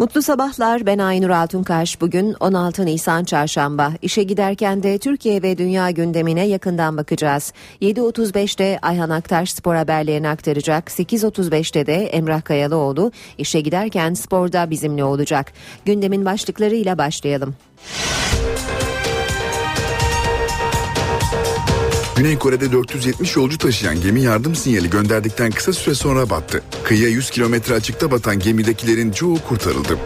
Mutlu sabahlar ben Aynur Altunkaş. Bugün 16 Nisan Çarşamba. İşe giderken de Türkiye ve dünya gündemine yakından bakacağız. 7.35'te Ayhan Aktaş spor haberlerini aktaracak. 8.35'te de Emrah Kayalıoğlu işe giderken sporda bizimle olacak. Gündemin başlıklarıyla başlayalım. Güney Kore'de 470 yolcu taşıyan gemi yardım sinyali gönderdikten kısa süre sonra battı. Kıyıya 100 kilometre açıkta batan gemidekilerin çoğu kurtarıldı.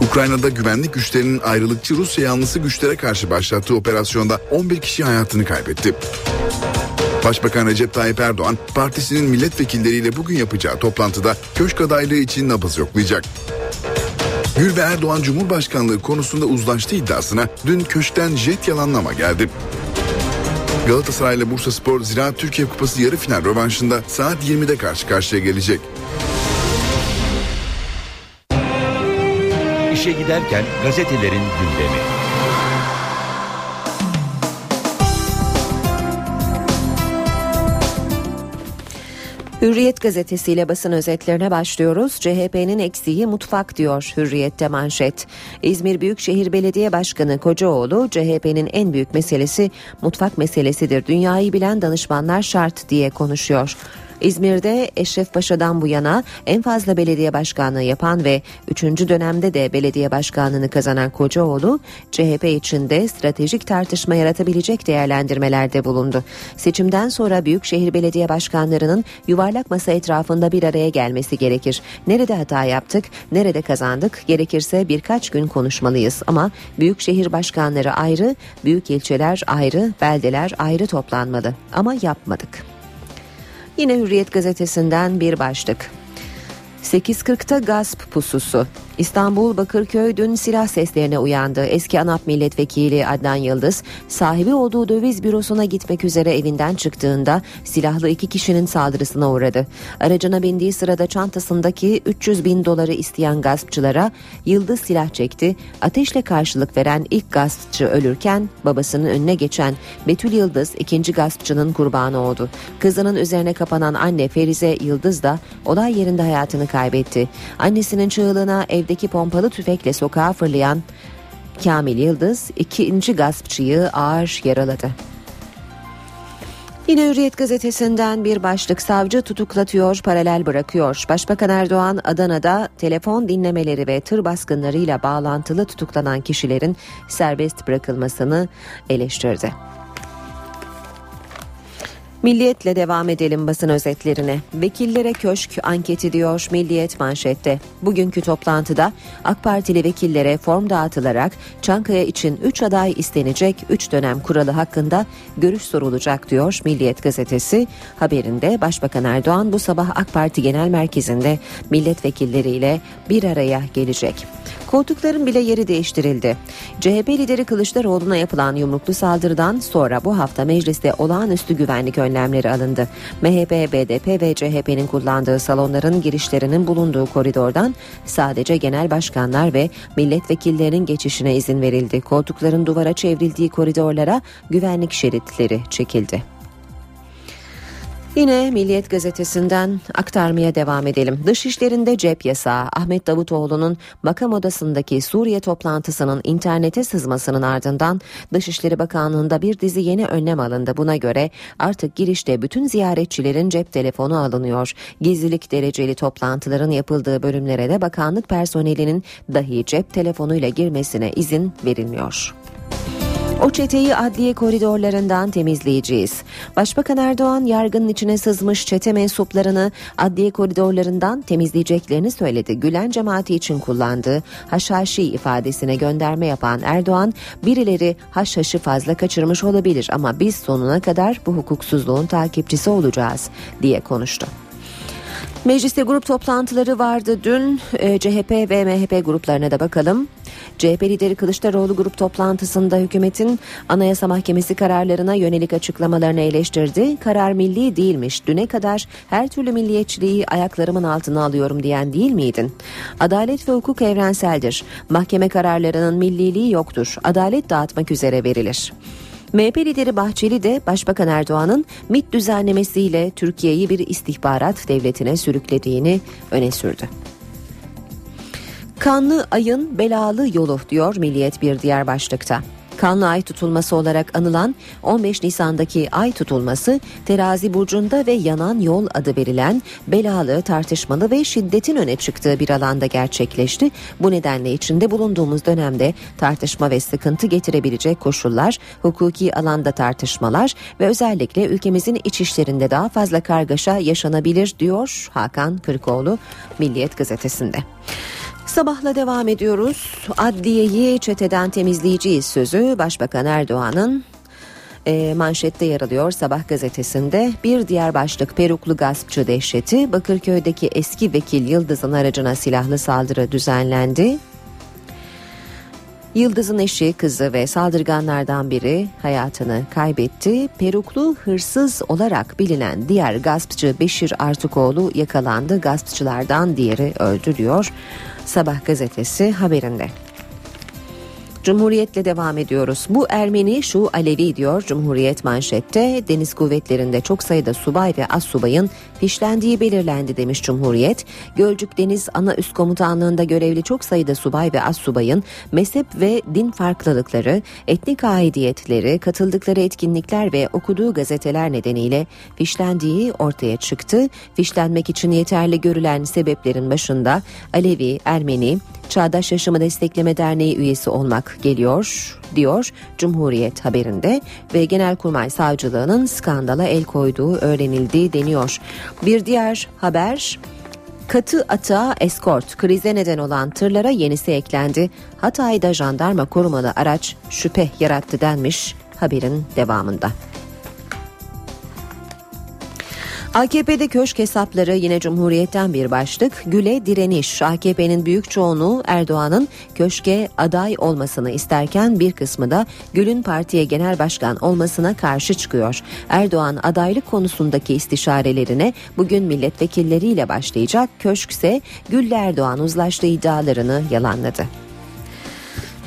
Ukrayna'da güvenlik güçlerinin ayrılıkçı Rusya yanlısı güçlere karşı başlattığı operasyonda 11 kişi hayatını kaybetti. Başbakan Recep Tayyip Erdoğan partisinin milletvekilleriyle bugün yapacağı toplantıda köşk adaylığı için nabız yoklayacak. Gül ve Erdoğan Cumhurbaşkanlığı konusunda uzlaştı iddiasına dün köşkten jet yalanlama geldi. Galatasaray ile Bursa Spor Ziraat Türkiye Kupası yarı final rövanşında saat 20'de karşı karşıya gelecek. İşe giderken gazetelerin gündemi. Hürriyet gazetesiyle basın özetlerine başlıyoruz. CHP'nin eksiği mutfak diyor Hürriyet'te manşet. İzmir Büyükşehir Belediye Başkanı Kocaoğlu CHP'nin en büyük meselesi mutfak meselesidir. Dünyayı bilen danışmanlar şart diye konuşuyor. İzmir'de Eşref Paşa'dan bu yana en fazla belediye başkanlığı yapan ve 3. dönemde de belediye başkanlığını kazanan Kocaoğlu, CHP içinde stratejik tartışma yaratabilecek değerlendirmelerde bulundu. Seçimden sonra Büyükşehir Belediye Başkanlarının yuvarlak masa etrafında bir araya gelmesi gerekir. Nerede hata yaptık, nerede kazandık, gerekirse birkaç gün konuşmalıyız ama Büyükşehir Başkanları ayrı, büyük ilçeler ayrı, beldeler ayrı toplanmalı ama yapmadık. Yine Hürriyet gazetesinden bir başlık. 8.40'ta gasp pususu. İstanbul Bakırköy dün silah seslerine uyandı. Eski ANAP milletvekili Adnan Yıldız sahibi olduğu döviz bürosuna gitmek üzere evinden çıktığında silahlı iki kişinin saldırısına uğradı. Aracına bindiği sırada çantasındaki 300 bin doları isteyen gaspçılara Yıldız silah çekti. Ateşle karşılık veren ilk gaspçı ölürken babasının önüne geçen Betül Yıldız ikinci gaspçının kurbanı oldu. Kızının üzerine kapanan anne Ferize Yıldız da olay yerinde hayatını kaybetti. Annesinin çığlığına ev evdeki pompalı tüfekle sokağa fırlayan Kamil Yıldız ikinci gaspçıyı ağır yaraladı. Yine Hürriyet gazetesinden bir başlık savcı tutuklatıyor, paralel bırakıyor. Başbakan Erdoğan Adana'da telefon dinlemeleri ve tır baskınlarıyla bağlantılı tutuklanan kişilerin serbest bırakılmasını eleştirdi. Milliyetle devam edelim basın özetlerine. Vekillere köşk anketi diyor Milliyet manşette. Bugünkü toplantıda AK Partili vekillere form dağıtılarak Çankaya için 3 aday istenecek 3 dönem kuralı hakkında görüş sorulacak diyor Milliyet gazetesi. Haberinde Başbakan Erdoğan bu sabah AK Parti Genel Merkezi'nde milletvekilleriyle bir araya gelecek. Koltukların bile yeri değiştirildi. CHP lideri Kılıçdaroğlu'na yapılan yumruklu saldırıdan sonra bu hafta mecliste olağanüstü güvenlik önlemleri alındı. MHP, BDP ve CHP'nin kullandığı salonların girişlerinin bulunduğu koridordan sadece genel başkanlar ve milletvekillerinin geçişine izin verildi. Koltukların duvara çevrildiği koridorlara güvenlik şeritleri çekildi. Yine Milliyet gazetesinden aktarmaya devam edelim. Dışişlerinde cep yasağı Ahmet Davutoğlu'nun makam odasındaki Suriye toplantısının internete sızmasının ardından Dışişleri Bakanlığı'nda bir dizi yeni önlem alındı. Buna göre artık girişte bütün ziyaretçilerin cep telefonu alınıyor. Gizlilik dereceli toplantıların yapıldığı bölümlere de bakanlık personelinin dahi cep telefonuyla girmesine izin verilmiyor. O çeteyi adliye koridorlarından temizleyeceğiz. Başbakan Erdoğan yargının içine sızmış çete mensuplarını adliye koridorlarından temizleyeceklerini söyledi. Gülen cemaati için kullandığı haşhaşi ifadesine gönderme yapan Erdoğan birileri haşhaşı fazla kaçırmış olabilir ama biz sonuna kadar bu hukuksuzluğun takipçisi olacağız diye konuştu. Mecliste grup toplantıları vardı dün. E, CHP ve MHP gruplarına da bakalım. CHP lideri Kılıçdaroğlu grup toplantısında hükümetin Anayasa Mahkemesi kararlarına yönelik açıklamalarını eleştirdi. Karar milli değilmiş. Düne kadar her türlü milliyetçiliği ayaklarımın altına alıyorum diyen değil miydin? Adalet ve hukuk evrenseldir. Mahkeme kararlarının milliliği yoktur. Adalet dağıtmak üzere verilir. MHP lideri Bahçeli de Başbakan Erdoğan'ın MIT düzenlemesiyle Türkiye'yi bir istihbarat devletine sürüklediğini öne sürdü. Kanlı ayın belalı yolu diyor Milliyet bir diğer başlıkta. Kanlı ay tutulması olarak anılan 15 Nisan'daki ay tutulması terazi burcunda ve yanan yol adı verilen belalı, tartışmalı ve şiddetin öne çıktığı bir alanda gerçekleşti. Bu nedenle içinde bulunduğumuz dönemde tartışma ve sıkıntı getirebilecek koşullar, hukuki alanda tartışmalar ve özellikle ülkemizin iç işlerinde daha fazla kargaşa yaşanabilir diyor Hakan Kırıkoğlu Milliyet gazetesinde. Sabahla devam ediyoruz. Adliyeyi çeteden temizleyeceğiz sözü Başbakan Erdoğan'ın e, manşette yer alıyor Sabah gazetesinde. Bir diğer başlık peruklu gaspçı dehşeti Bakırköy'deki eski vekil Yıldız'ın aracına silahlı saldırı düzenlendi. Yıldız'ın eşi, kızı ve saldırganlardan biri hayatını kaybetti. Peruklu hırsız olarak bilinen diğer gaspçı Beşir Artukoğlu yakalandı. Gaspçılardan diğeri öldürüyor. Sabah gazetesi haberinde. Cumhuriyetle devam ediyoruz. Bu Ermeni şu Alevi diyor Cumhuriyet manşette. Deniz kuvvetlerinde çok sayıda subay ve az subayın fişlendiği belirlendi demiş Cumhuriyet. Gölcük Deniz Ana Üst Komutanlığı'nda görevli çok sayıda subay ve az subayın mezhep ve din farklılıkları, etnik aidiyetleri, katıldıkları etkinlikler ve okuduğu gazeteler nedeniyle fişlendiği ortaya çıktı. Fişlenmek için yeterli görülen sebeplerin başında Alevi, Ermeni, Çağdaş Yaşamı Destekleme Derneği üyesi olmak geliyor diyor Cumhuriyet haberinde ve Genelkurmay Savcılığı'nın skandala el koyduğu öğrenildi deniyor. Bir diğer haber Katı atağa eskort krize neden olan tırlara yenisi eklendi. Hatay'da jandarma korumalı araç şüphe yarattı denmiş haberin devamında. AKP'de köşk hesapları yine Cumhuriyet'ten bir başlık. Güle direniş. AKP'nin büyük çoğunluğu Erdoğan'ın köşke aday olmasını isterken bir kısmı da Gül'ün partiye genel başkan olmasına karşı çıkıyor. Erdoğan adaylık konusundaki istişarelerine bugün milletvekilleriyle başlayacak. Köşk ise Gül'le Erdoğan uzlaştığı iddialarını yalanladı.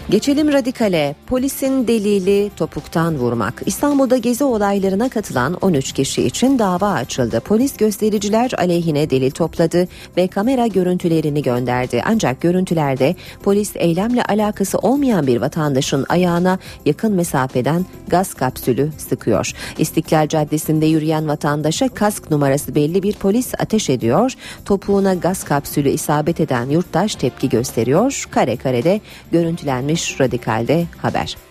Geçelim radikale. Polisin delili topuktan vurmak. İstanbul'da gezi olaylarına katılan 13 kişi için dava açıldı. Polis göstericiler aleyhine delil topladı ve kamera görüntülerini gönderdi. Ancak görüntülerde polis eylemle alakası olmayan bir vatandaşın ayağına yakın mesafeden gaz kapsülü sıkıyor. İstiklal Caddesi'nde yürüyen vatandaşa kask numarası belli bir polis ateş ediyor. Topuğuna gaz kapsülü isabet eden yurttaş tepki gösteriyor. Kare karede görüntülenmiş demiş Radikal'de haber.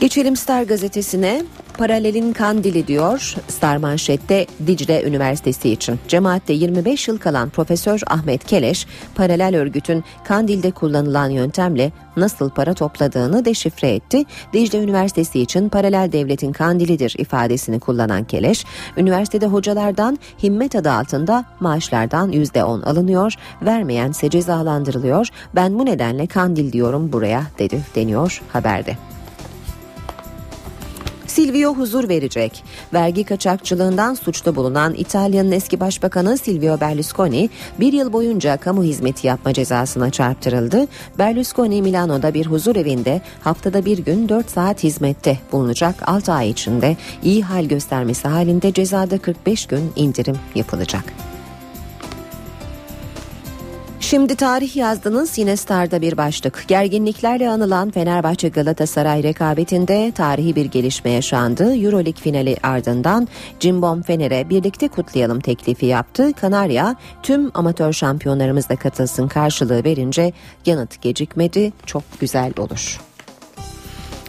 Geçelim Star gazetesine. Paralelin kandili diyor Star manşette Dicle Üniversitesi için. Cemaatte 25 yıl kalan Profesör Ahmet Keleş, paralel örgütün Kandil'de kullanılan yöntemle nasıl para topladığını deşifre etti. Dicle Üniversitesi için paralel devletin kandilidir ifadesini kullanan Keleş, üniversitede hocalardan himmet adı altında maaşlardan %10 alınıyor, vermeyense cezalandırılıyor. Ben bu nedenle kandil diyorum buraya dedi deniyor haberde. Silvio huzur verecek. Vergi kaçakçılığından suçlu bulunan İtalya'nın eski başbakanı Silvio Berlusconi bir yıl boyunca kamu hizmeti yapma cezasına çarptırıldı. Berlusconi Milano'da bir huzur evinde haftada bir gün 4 saat hizmette bulunacak 6 ay içinde iyi hal göstermesi halinde cezada 45 gün indirim yapılacak. Şimdi tarih yazdınız yine Star'da bir başlık. Gerginliklerle anılan Fenerbahçe Galatasaray rekabetinde tarihi bir gelişme yaşandı. Euroleague finali ardından Cimbom Fener'e birlikte kutlayalım teklifi yaptı. Kanarya tüm amatör şampiyonlarımız da katılsın karşılığı verince yanıt gecikmedi. Çok güzel olur.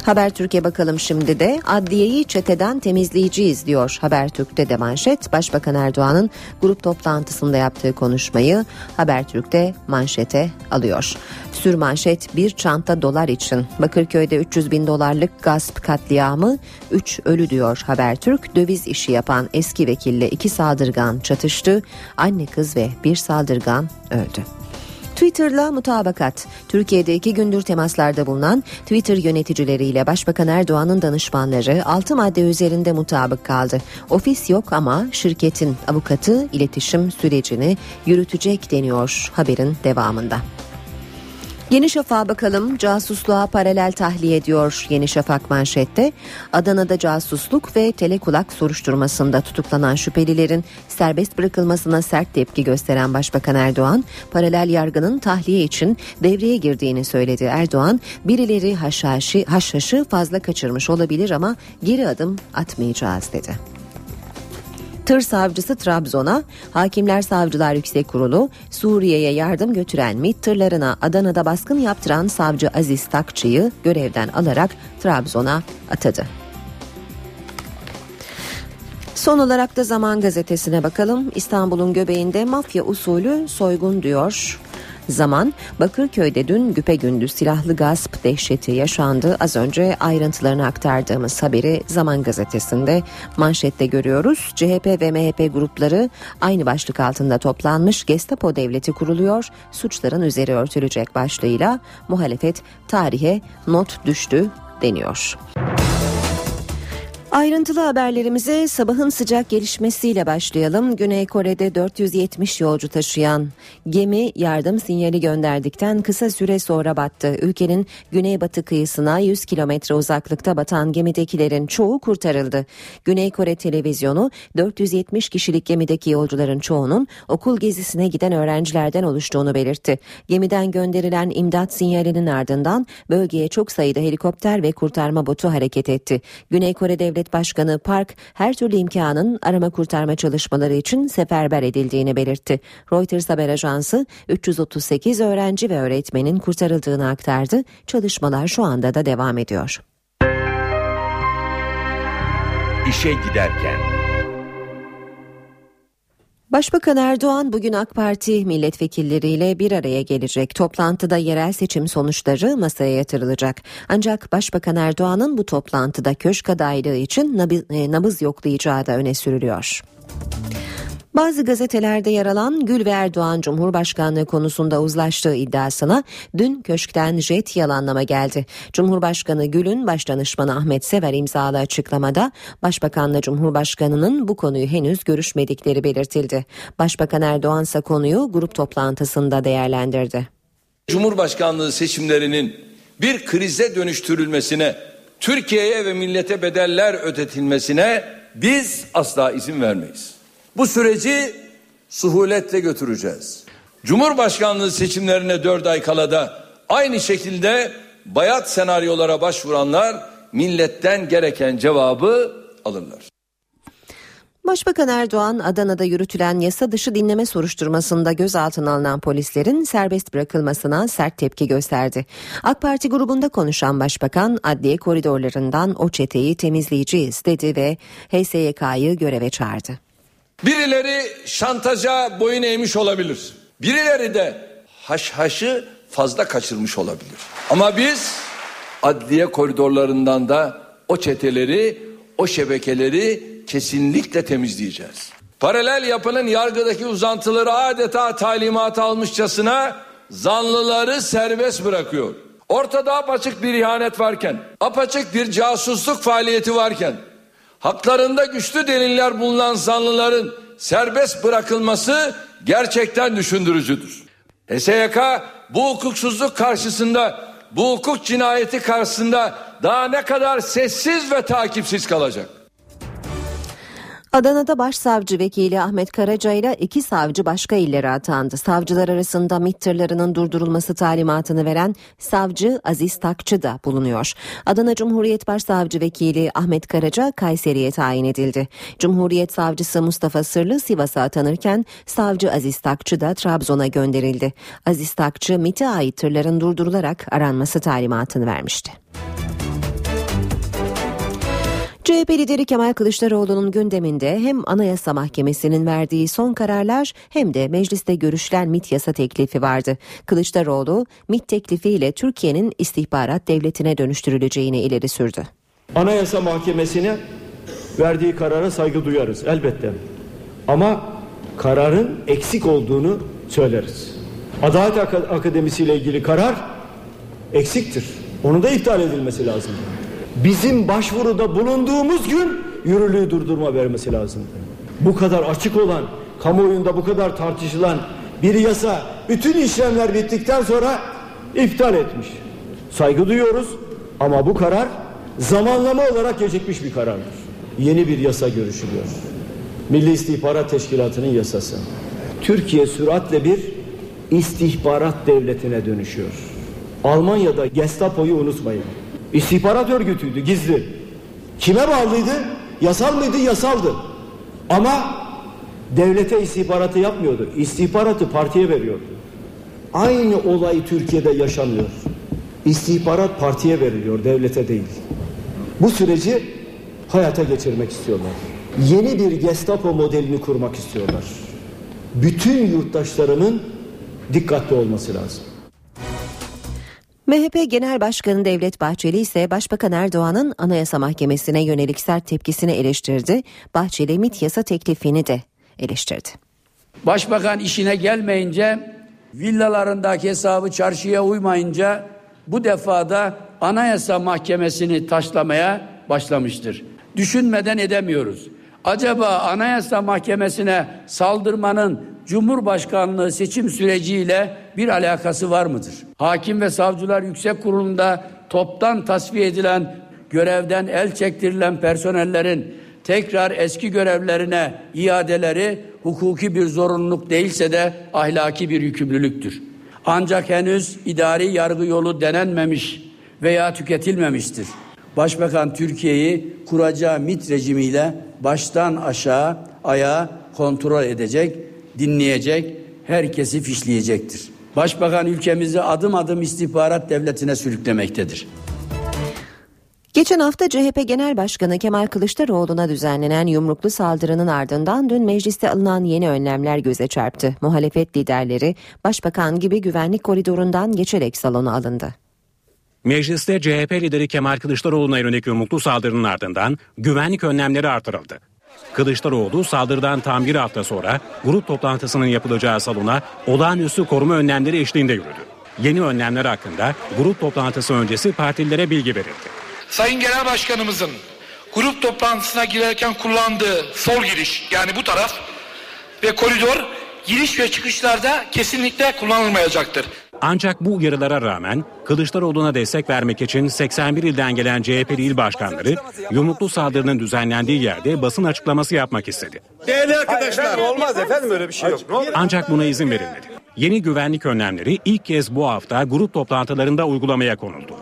Habertürk'e bakalım şimdi de adliyeyi çeteden temizleyeceğiz diyor Habertürk'te de manşet. Başbakan Erdoğan'ın grup toplantısında yaptığı konuşmayı Habertürk'te manşete alıyor. Sür manşet bir çanta dolar için Bakırköy'de 300 bin dolarlık gasp katliamı 3 ölü diyor Habertürk. Döviz işi yapan eski vekille iki saldırgan çatıştı. Anne kız ve bir saldırgan öldü. Twitter'la mutabakat. Türkiye'de iki gündür temaslarda bulunan Twitter yöneticileriyle Başbakan Erdoğan'ın danışmanları 6 madde üzerinde mutabık kaldı. Ofis yok ama şirketin avukatı iletişim sürecini yürütecek deniyor haberin devamında. Yeni Şafak'a bakalım. Casusluğa paralel tahliye ediyor Yeni Şafak manşette. Adana'da casusluk ve telekulak soruşturmasında tutuklanan şüphelilerin serbest bırakılmasına sert tepki gösteren Başbakan Erdoğan, paralel yargının tahliye için devreye girdiğini söyledi. Erdoğan, birileri haşhaşı, haşhaşı fazla kaçırmış olabilir ama geri adım atmayacağız dedi. Tır savcısı Trabzon'a, Hakimler Savcılar Yüksek Kurulu Suriye'ye yardım götüren MİT tırlarına Adana'da baskın yaptıran savcı Aziz Takçı'yı görevden alarak Trabzon'a atadı. Son olarak da Zaman Gazetesi'ne bakalım. İstanbul'un göbeğinde mafya usulü soygun diyor. Zaman Bakırköy'de dün güpe gündüz silahlı gasp dehşeti yaşandı. Az önce ayrıntılarını aktardığımız haberi Zaman gazetesinde manşette görüyoruz. CHP ve MHP grupları aynı başlık altında toplanmış Gestapo devleti kuruluyor. Suçların üzeri örtülecek başlığıyla muhalefet tarihe not düştü deniyor. Ayrıntılı haberlerimize sabahın sıcak gelişmesiyle başlayalım. Güney Kore'de 470 yolcu taşıyan gemi yardım sinyali gönderdikten kısa süre sonra battı. Ülkenin güneybatı kıyısına 100 kilometre uzaklıkta batan gemidekilerin çoğu kurtarıldı. Güney Kore televizyonu 470 kişilik gemideki yolcuların çoğunun okul gezisine giden öğrencilerden oluştuğunu belirtti. Gemiden gönderilen imdat sinyalinin ardından bölgeye çok sayıda helikopter ve kurtarma botu hareket etti. Güney Kore Devlet Devlet Başkanı Park her türlü imkanın arama kurtarma çalışmaları için seferber edildiğini belirtti. Reuters haber ajansı 338 öğrenci ve öğretmenin kurtarıldığını aktardı. Çalışmalar şu anda da devam ediyor. İşe giderken Başbakan Erdoğan bugün AK Parti milletvekilleriyle bir araya gelecek. Toplantıda yerel seçim sonuçları masaya yatırılacak. Ancak Başbakan Erdoğan'ın bu toplantıda köşk adaylığı için nabız yoklayacağı da öne sürülüyor. Bazı gazetelerde yer alan Gül ve Erdoğan Cumhurbaşkanlığı konusunda uzlaştığı iddiasına dün köşkten jet yalanlama geldi. Cumhurbaşkanı Gül'ün başdanışmanı Ahmet Sever imzalı açıklamada Başbakanla Cumhurbaşkanı'nın bu konuyu henüz görüşmedikleri belirtildi. Başbakan Erdoğan ise konuyu grup toplantısında değerlendirdi. Cumhurbaşkanlığı seçimlerinin bir krize dönüştürülmesine, Türkiye'ye ve millete bedeller ödetilmesine biz asla izin vermeyiz. Bu süreci suhuletle götüreceğiz. Cumhurbaşkanlığı seçimlerine dört ay kala da aynı şekilde bayat senaryolara başvuranlar milletten gereken cevabı alırlar. Başbakan Erdoğan Adana'da yürütülen yasa dışı dinleme soruşturmasında gözaltına alınan polislerin serbest bırakılmasına sert tepki gösterdi. AK Parti grubunda konuşan başbakan adliye koridorlarından o çeteyi temizleyeceğiz dedi ve HSYK'yı göreve çağırdı. Birileri şantaja boyun eğmiş olabilir. Birileri de haşhaşı fazla kaçırmış olabilir. Ama biz adliye koridorlarından da o çeteleri, o şebekeleri kesinlikle temizleyeceğiz. Paralel yapının yargıdaki uzantıları adeta talimat almışçasına zanlıları serbest bırakıyor. Ortada apaçık bir ihanet varken, apaçık bir casusluk faaliyeti varken haklarında güçlü deliller bulunan zanlıların serbest bırakılması gerçekten düşündürücüdür. HSYK bu hukuksuzluk karşısında, bu hukuk cinayeti karşısında daha ne kadar sessiz ve takipsiz kalacak? Adana'da başsavcı vekili Ahmet Karaca ile iki savcı başka illere atandı. Savcılar arasında MİT durdurulması talimatını veren savcı Aziz Takçı da bulunuyor. Adana Cumhuriyet Başsavcı Vekili Ahmet Karaca Kayseri'ye tayin edildi. Cumhuriyet Savcısı Mustafa Sırlı Sivas'a atanırken savcı Aziz Takçı da Trabzon'a gönderildi. Aziz Takçı MİT'e ait tırların durdurularak aranması talimatını vermişti. CHP lideri Kemal Kılıçdaroğlu'nun gündeminde hem Anayasa Mahkemesi'nin verdiği son kararlar hem de mecliste görüşülen MIT yasa teklifi vardı. Kılıçdaroğlu MIT teklifiyle Türkiye'nin istihbarat devletine dönüştürüleceğini ileri sürdü. Anayasa Mahkemesi'ne verdiği karara saygı duyarız elbette. Ama kararın eksik olduğunu söyleriz. Adalet Akademisi ile ilgili karar eksiktir. Onu da iptal edilmesi lazım. Bizim başvuruda bulunduğumuz gün yürürlüğü durdurma vermesi lazım. Bu kadar açık olan, kamuoyunda bu kadar tartışılan bir yasa bütün işlemler bittikten sonra iptal etmiş. Saygı duyuyoruz ama bu karar zamanlama olarak gecikmiş bir karardır. Yeni bir yasa görüşülüyor. Milli İstihbarat Teşkilatı'nın yasası. Türkiye süratle bir istihbarat devletine dönüşüyor. Almanya'da Gestapo'yu unutmayın. İstihbarat örgütüydü gizli. Kime bağlıydı? Yasal mıydı? Yasaldı. Ama devlete istihbaratı yapmıyordu. İstihbaratı partiye veriyordu. Aynı olay Türkiye'de yaşanıyor. İstihbarat partiye veriliyor, devlete değil. Bu süreci hayata geçirmek istiyorlar. Yeni bir Gestapo modelini kurmak istiyorlar. Bütün yurttaşlarının dikkatli olması lazım. MHP Genel Başkanı Devlet Bahçeli ise Başbakan Erdoğan'ın Anayasa Mahkemesi'ne yönelik sert tepkisini eleştirdi. Bahçeli MIT yasa teklifini de eleştirdi. Başbakan işine gelmeyince villalarındaki hesabı çarşıya uymayınca bu defada Anayasa Mahkemesi'ni taşlamaya başlamıştır. Düşünmeden edemiyoruz. Acaba Anayasa Mahkemesi'ne saldırmanın Cumhurbaşkanlığı seçim süreciyle bir alakası var mıdır? Hakim ve Savcılar Yüksek Kurulu'nda toptan tasfiye edilen görevden el çektirilen personellerin tekrar eski görevlerine iadeleri hukuki bir zorunluluk değilse de ahlaki bir yükümlülüktür. Ancak henüz idari yargı yolu denenmemiş veya tüketilmemiştir. Başbakan Türkiye'yi kuracağı MIT rejimiyle baştan aşağı ayağa kontrol edecek, dinleyecek, herkesi fişleyecektir. Başbakan ülkemizi adım adım istihbarat devletine sürüklemektedir. Geçen hafta CHP Genel Başkanı Kemal Kılıçdaroğlu'na düzenlenen yumruklu saldırının ardından dün mecliste alınan yeni önlemler göze çarptı. Muhalefet liderleri başbakan gibi güvenlik koridorundan geçerek salona alındı. Mecliste CHP lideri Kemal Kılıçdaroğlu'na yönelik yumruklu saldırının ardından güvenlik önlemleri artırıldı. Kılıçdaroğlu saldırıdan tam bir hafta sonra grup toplantısının yapılacağı salona olağanüstü koruma önlemleri eşliğinde yürüdü. Yeni önlemler hakkında grup toplantısı öncesi partililere bilgi verildi. Sayın Genel Başkanımızın grup toplantısına girerken kullandığı sol giriş yani bu taraf ve koridor giriş ve çıkışlarda kesinlikle kullanılmayacaktır. Ancak bu uyarılara rağmen Kılıçdaroğlu'na destek vermek için 81 ilden gelen CHP'li il başkanları yumruklu saldırının düzenlendiği yerde basın açıklaması yapmak istedi. Değerli arkadaşlar Hayır, olmaz efendim öyle bir şey yok. Ancak buna izin verilmedi. Yeni güvenlik önlemleri ilk kez bu hafta grup toplantılarında uygulamaya konuldu.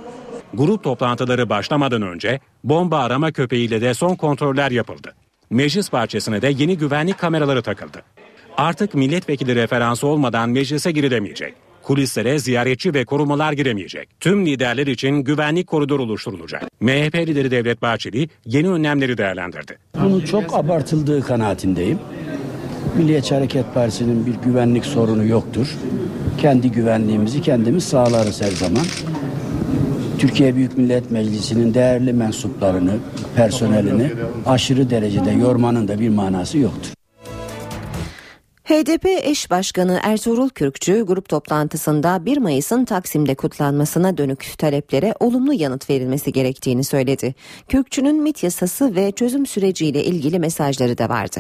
Grup toplantıları başlamadan önce bomba arama köpeğiyle de son kontroller yapıldı. Meclis bahçesine de yeni güvenlik kameraları takıldı. Artık milletvekili referansı olmadan meclise girilemeyecek. Kulislere ziyaretçi ve korumalar giremeyecek. Tüm liderler için güvenlik koridoru oluşturulacak. MHP lideri Devlet Bahçeli yeni önlemleri değerlendirdi. Bunun çok abartıldığı kanaatindeyim. Milliyetçi Hareket Partisi'nin bir güvenlik sorunu yoktur. Kendi güvenliğimizi kendimiz sağlarız her zaman. Türkiye Büyük Millet Meclisi'nin değerli mensuplarını, personelini aşırı derecede yormanın da bir manası yoktur. HDP eş başkanı Ertuğrul Kürkçü grup toplantısında 1 Mayıs'ın Taksim'de kutlanmasına dönük taleplere olumlu yanıt verilmesi gerektiğini söyledi. Kürkçü'nün MIT yasası ve çözüm süreciyle ilgili mesajları da vardı.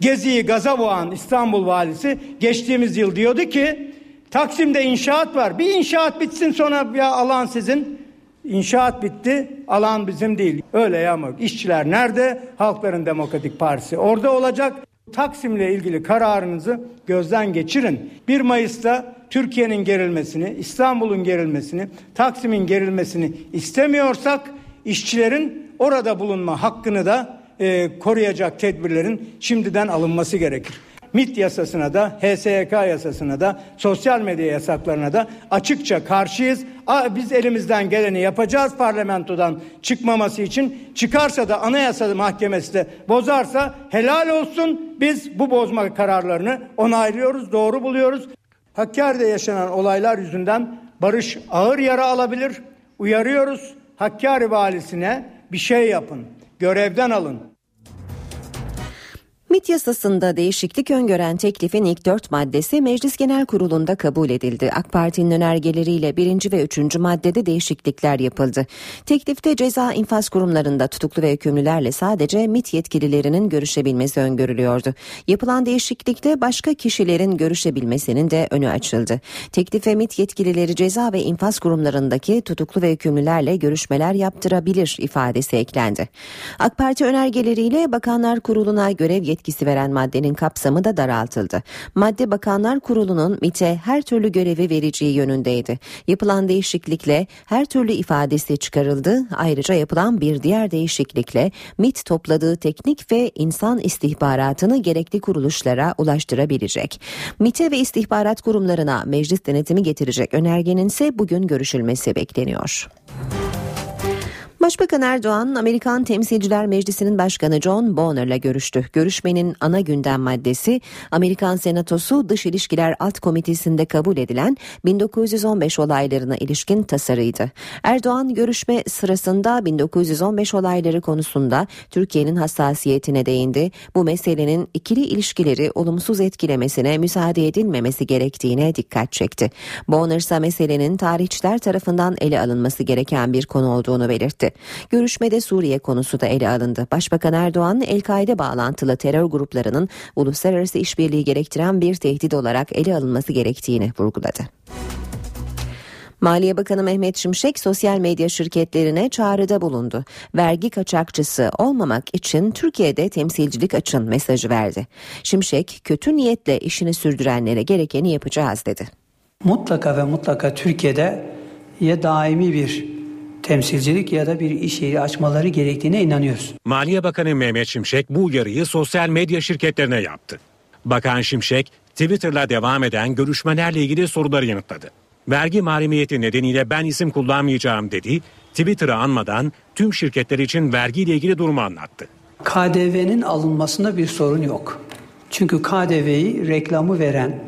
Gezi'yi gaza boğan İstanbul valisi geçtiğimiz yıl diyordu ki Taksim'de inşaat var. Bir inşaat bitsin sonra ya alan sizin. İnşaat bitti, alan bizim değil. Öyle ya ama işçiler nerede? Halkların Demokratik Partisi orada olacak. Taksim'le ilgili kararınızı gözden geçirin. 1 Mayıs'ta Türkiye'nin gerilmesini, İstanbul'un gerilmesini, Taksim'in gerilmesini istemiyorsak işçilerin orada bulunma hakkını da e, koruyacak tedbirlerin şimdiden alınması gerekir. MIT yasasına da, HSYK yasasına da, sosyal medya yasaklarına da açıkça karşıyız. Biz elimizden geleni yapacağız parlamentodan çıkmaması için. Çıkarsa da anayasa mahkemesi de bozarsa helal olsun. Biz bu bozma kararlarını onaylıyoruz, doğru buluyoruz. Hakkari'de yaşanan olaylar yüzünden Barış ağır yara alabilir. Uyarıyoruz. Hakkari valisine bir şey yapın. Görevden alın. MİT yasasında değişiklik öngören teklifin ilk dört maddesi Meclis Genel Kurulu'nda kabul edildi. AK Parti'nin önergeleriyle birinci ve üçüncü maddede değişiklikler yapıldı. Teklifte ceza infaz kurumlarında tutuklu ve hükümlülerle sadece MİT yetkililerinin görüşebilmesi öngörülüyordu. Yapılan değişiklikte başka kişilerin görüşebilmesinin de önü açıldı. Teklife MİT yetkilileri ceza ve infaz kurumlarındaki tutuklu ve hükümlülerle görüşmeler yaptırabilir ifadesi eklendi. AK Parti önergeleriyle Bakanlar Kurulu'na görev yetkilileri yetkisi veren maddenin kapsamı da daraltıldı. Madde Bakanlar Kurulu'nun MIT'e her türlü görevi vereceği yönündeydi. Yapılan değişiklikle her türlü ifadesi çıkarıldı. Ayrıca yapılan bir diğer değişiklikle MIT topladığı teknik ve insan istihbaratını gerekli kuruluşlara ulaştırabilecek. MIT'e ve istihbarat kurumlarına meclis denetimi getirecek önergenin ise bugün görüşülmesi bekleniyor. Başbakan Erdoğan, Amerikan Temsilciler Meclisi'nin başkanı John Boehner'la görüştü. Görüşmenin ana gündem maddesi Amerikan Senatosu Dış İlişkiler Alt Komitesi'nde kabul edilen 1915 olaylarına ilişkin tasarıydı. Erdoğan görüşme sırasında 1915 olayları konusunda Türkiye'nin hassasiyetine değindi. Bu meselenin ikili ilişkileri olumsuz etkilemesine müsaade edilmemesi gerektiğine dikkat çekti. Boehner ise meselenin tarihçiler tarafından ele alınması gereken bir konu olduğunu belirtti. Görüşmede Suriye konusu da ele alındı. Başbakan Erdoğan El-Kaide bağlantılı terör gruplarının uluslararası işbirliği gerektiren bir tehdit olarak ele alınması gerektiğini vurguladı. Maliye Bakanı Mehmet Şimşek sosyal medya şirketlerine çağrıda bulundu. Vergi kaçakçısı olmamak için Türkiye'de temsilcilik açın mesajı verdi. Şimşek kötü niyetle işini sürdürenlere gerekeni yapacağız dedi. Mutlaka ve mutlaka Türkiye'de ya daimi bir temsilcilik ya da bir iş yeri açmaları gerektiğine inanıyoruz. Maliye Bakanı Mehmet Şimşek bu uyarıyı sosyal medya şirketlerine yaptı. Bakan Şimşek Twitter'la devam eden görüşmelerle ilgili soruları yanıtladı. Vergi mahremiyeti nedeniyle ben isim kullanmayacağım dedi. Twitter'ı anmadan tüm şirketler için vergiyle ilgili durumu anlattı. KDV'nin alınmasında bir sorun yok. Çünkü KDV'yi reklamı veren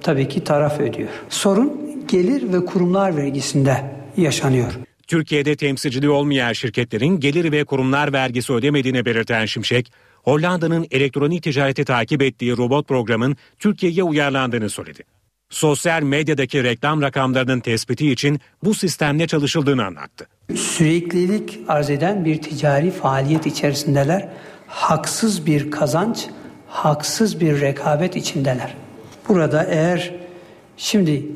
tabii ki taraf ödüyor. Sorun gelir ve kurumlar vergisinde yaşanıyor. Türkiye'de temsilciliği olmayan şirketlerin gelir ve kurumlar vergisi ödemediğini belirten Şimşek, Hollanda'nın elektronik ticareti takip ettiği robot programın Türkiye'ye uyarlandığını söyledi. Sosyal medyadaki reklam rakamlarının tespiti için bu sistemle çalışıldığını anlattı. Süreklilik arz eden bir ticari faaliyet içerisindeler. Haksız bir kazanç, haksız bir rekabet içindeler. Burada eğer şimdi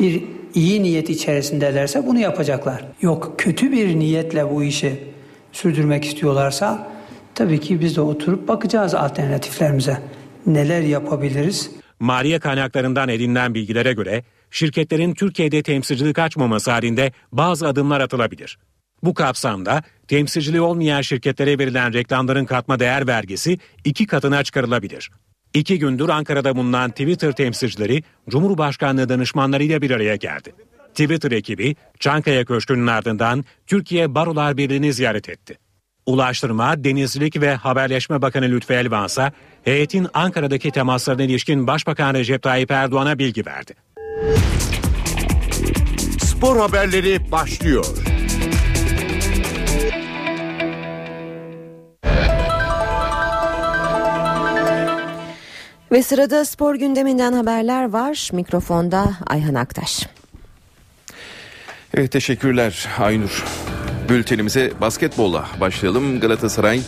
bir iyi niyet içerisindelerse bunu yapacaklar. Yok kötü bir niyetle bu işi sürdürmek istiyorlarsa tabii ki biz de oturup bakacağız alternatiflerimize. Neler yapabiliriz? Maliye kaynaklarından edinilen bilgilere göre şirketlerin Türkiye'de temsilcilik açmaması halinde bazı adımlar atılabilir. Bu kapsamda temsilciliği olmayan şirketlere verilen reklamların katma değer vergisi iki katına çıkarılabilir. İki gündür Ankara'da bulunan Twitter temsilcileri Cumhurbaşkanlığı danışmanlarıyla bir araya geldi. Twitter ekibi Çankaya Köşkü'nün ardından Türkiye Barolar Birliği'ni ziyaret etti. Ulaştırma, Denizcilik ve Haberleşme Bakanı Lütfü Elvan ise heyetin Ankara'daki temaslarına ilişkin Başbakan Recep Tayyip Erdoğan'a bilgi verdi. Spor haberleri başlıyor. Ve sırada spor gündeminden haberler var. Mikrofonda Ayhan Aktaş. Evet teşekkürler Aynur. Bültenimize basketbolla başlayalım. Galatasaray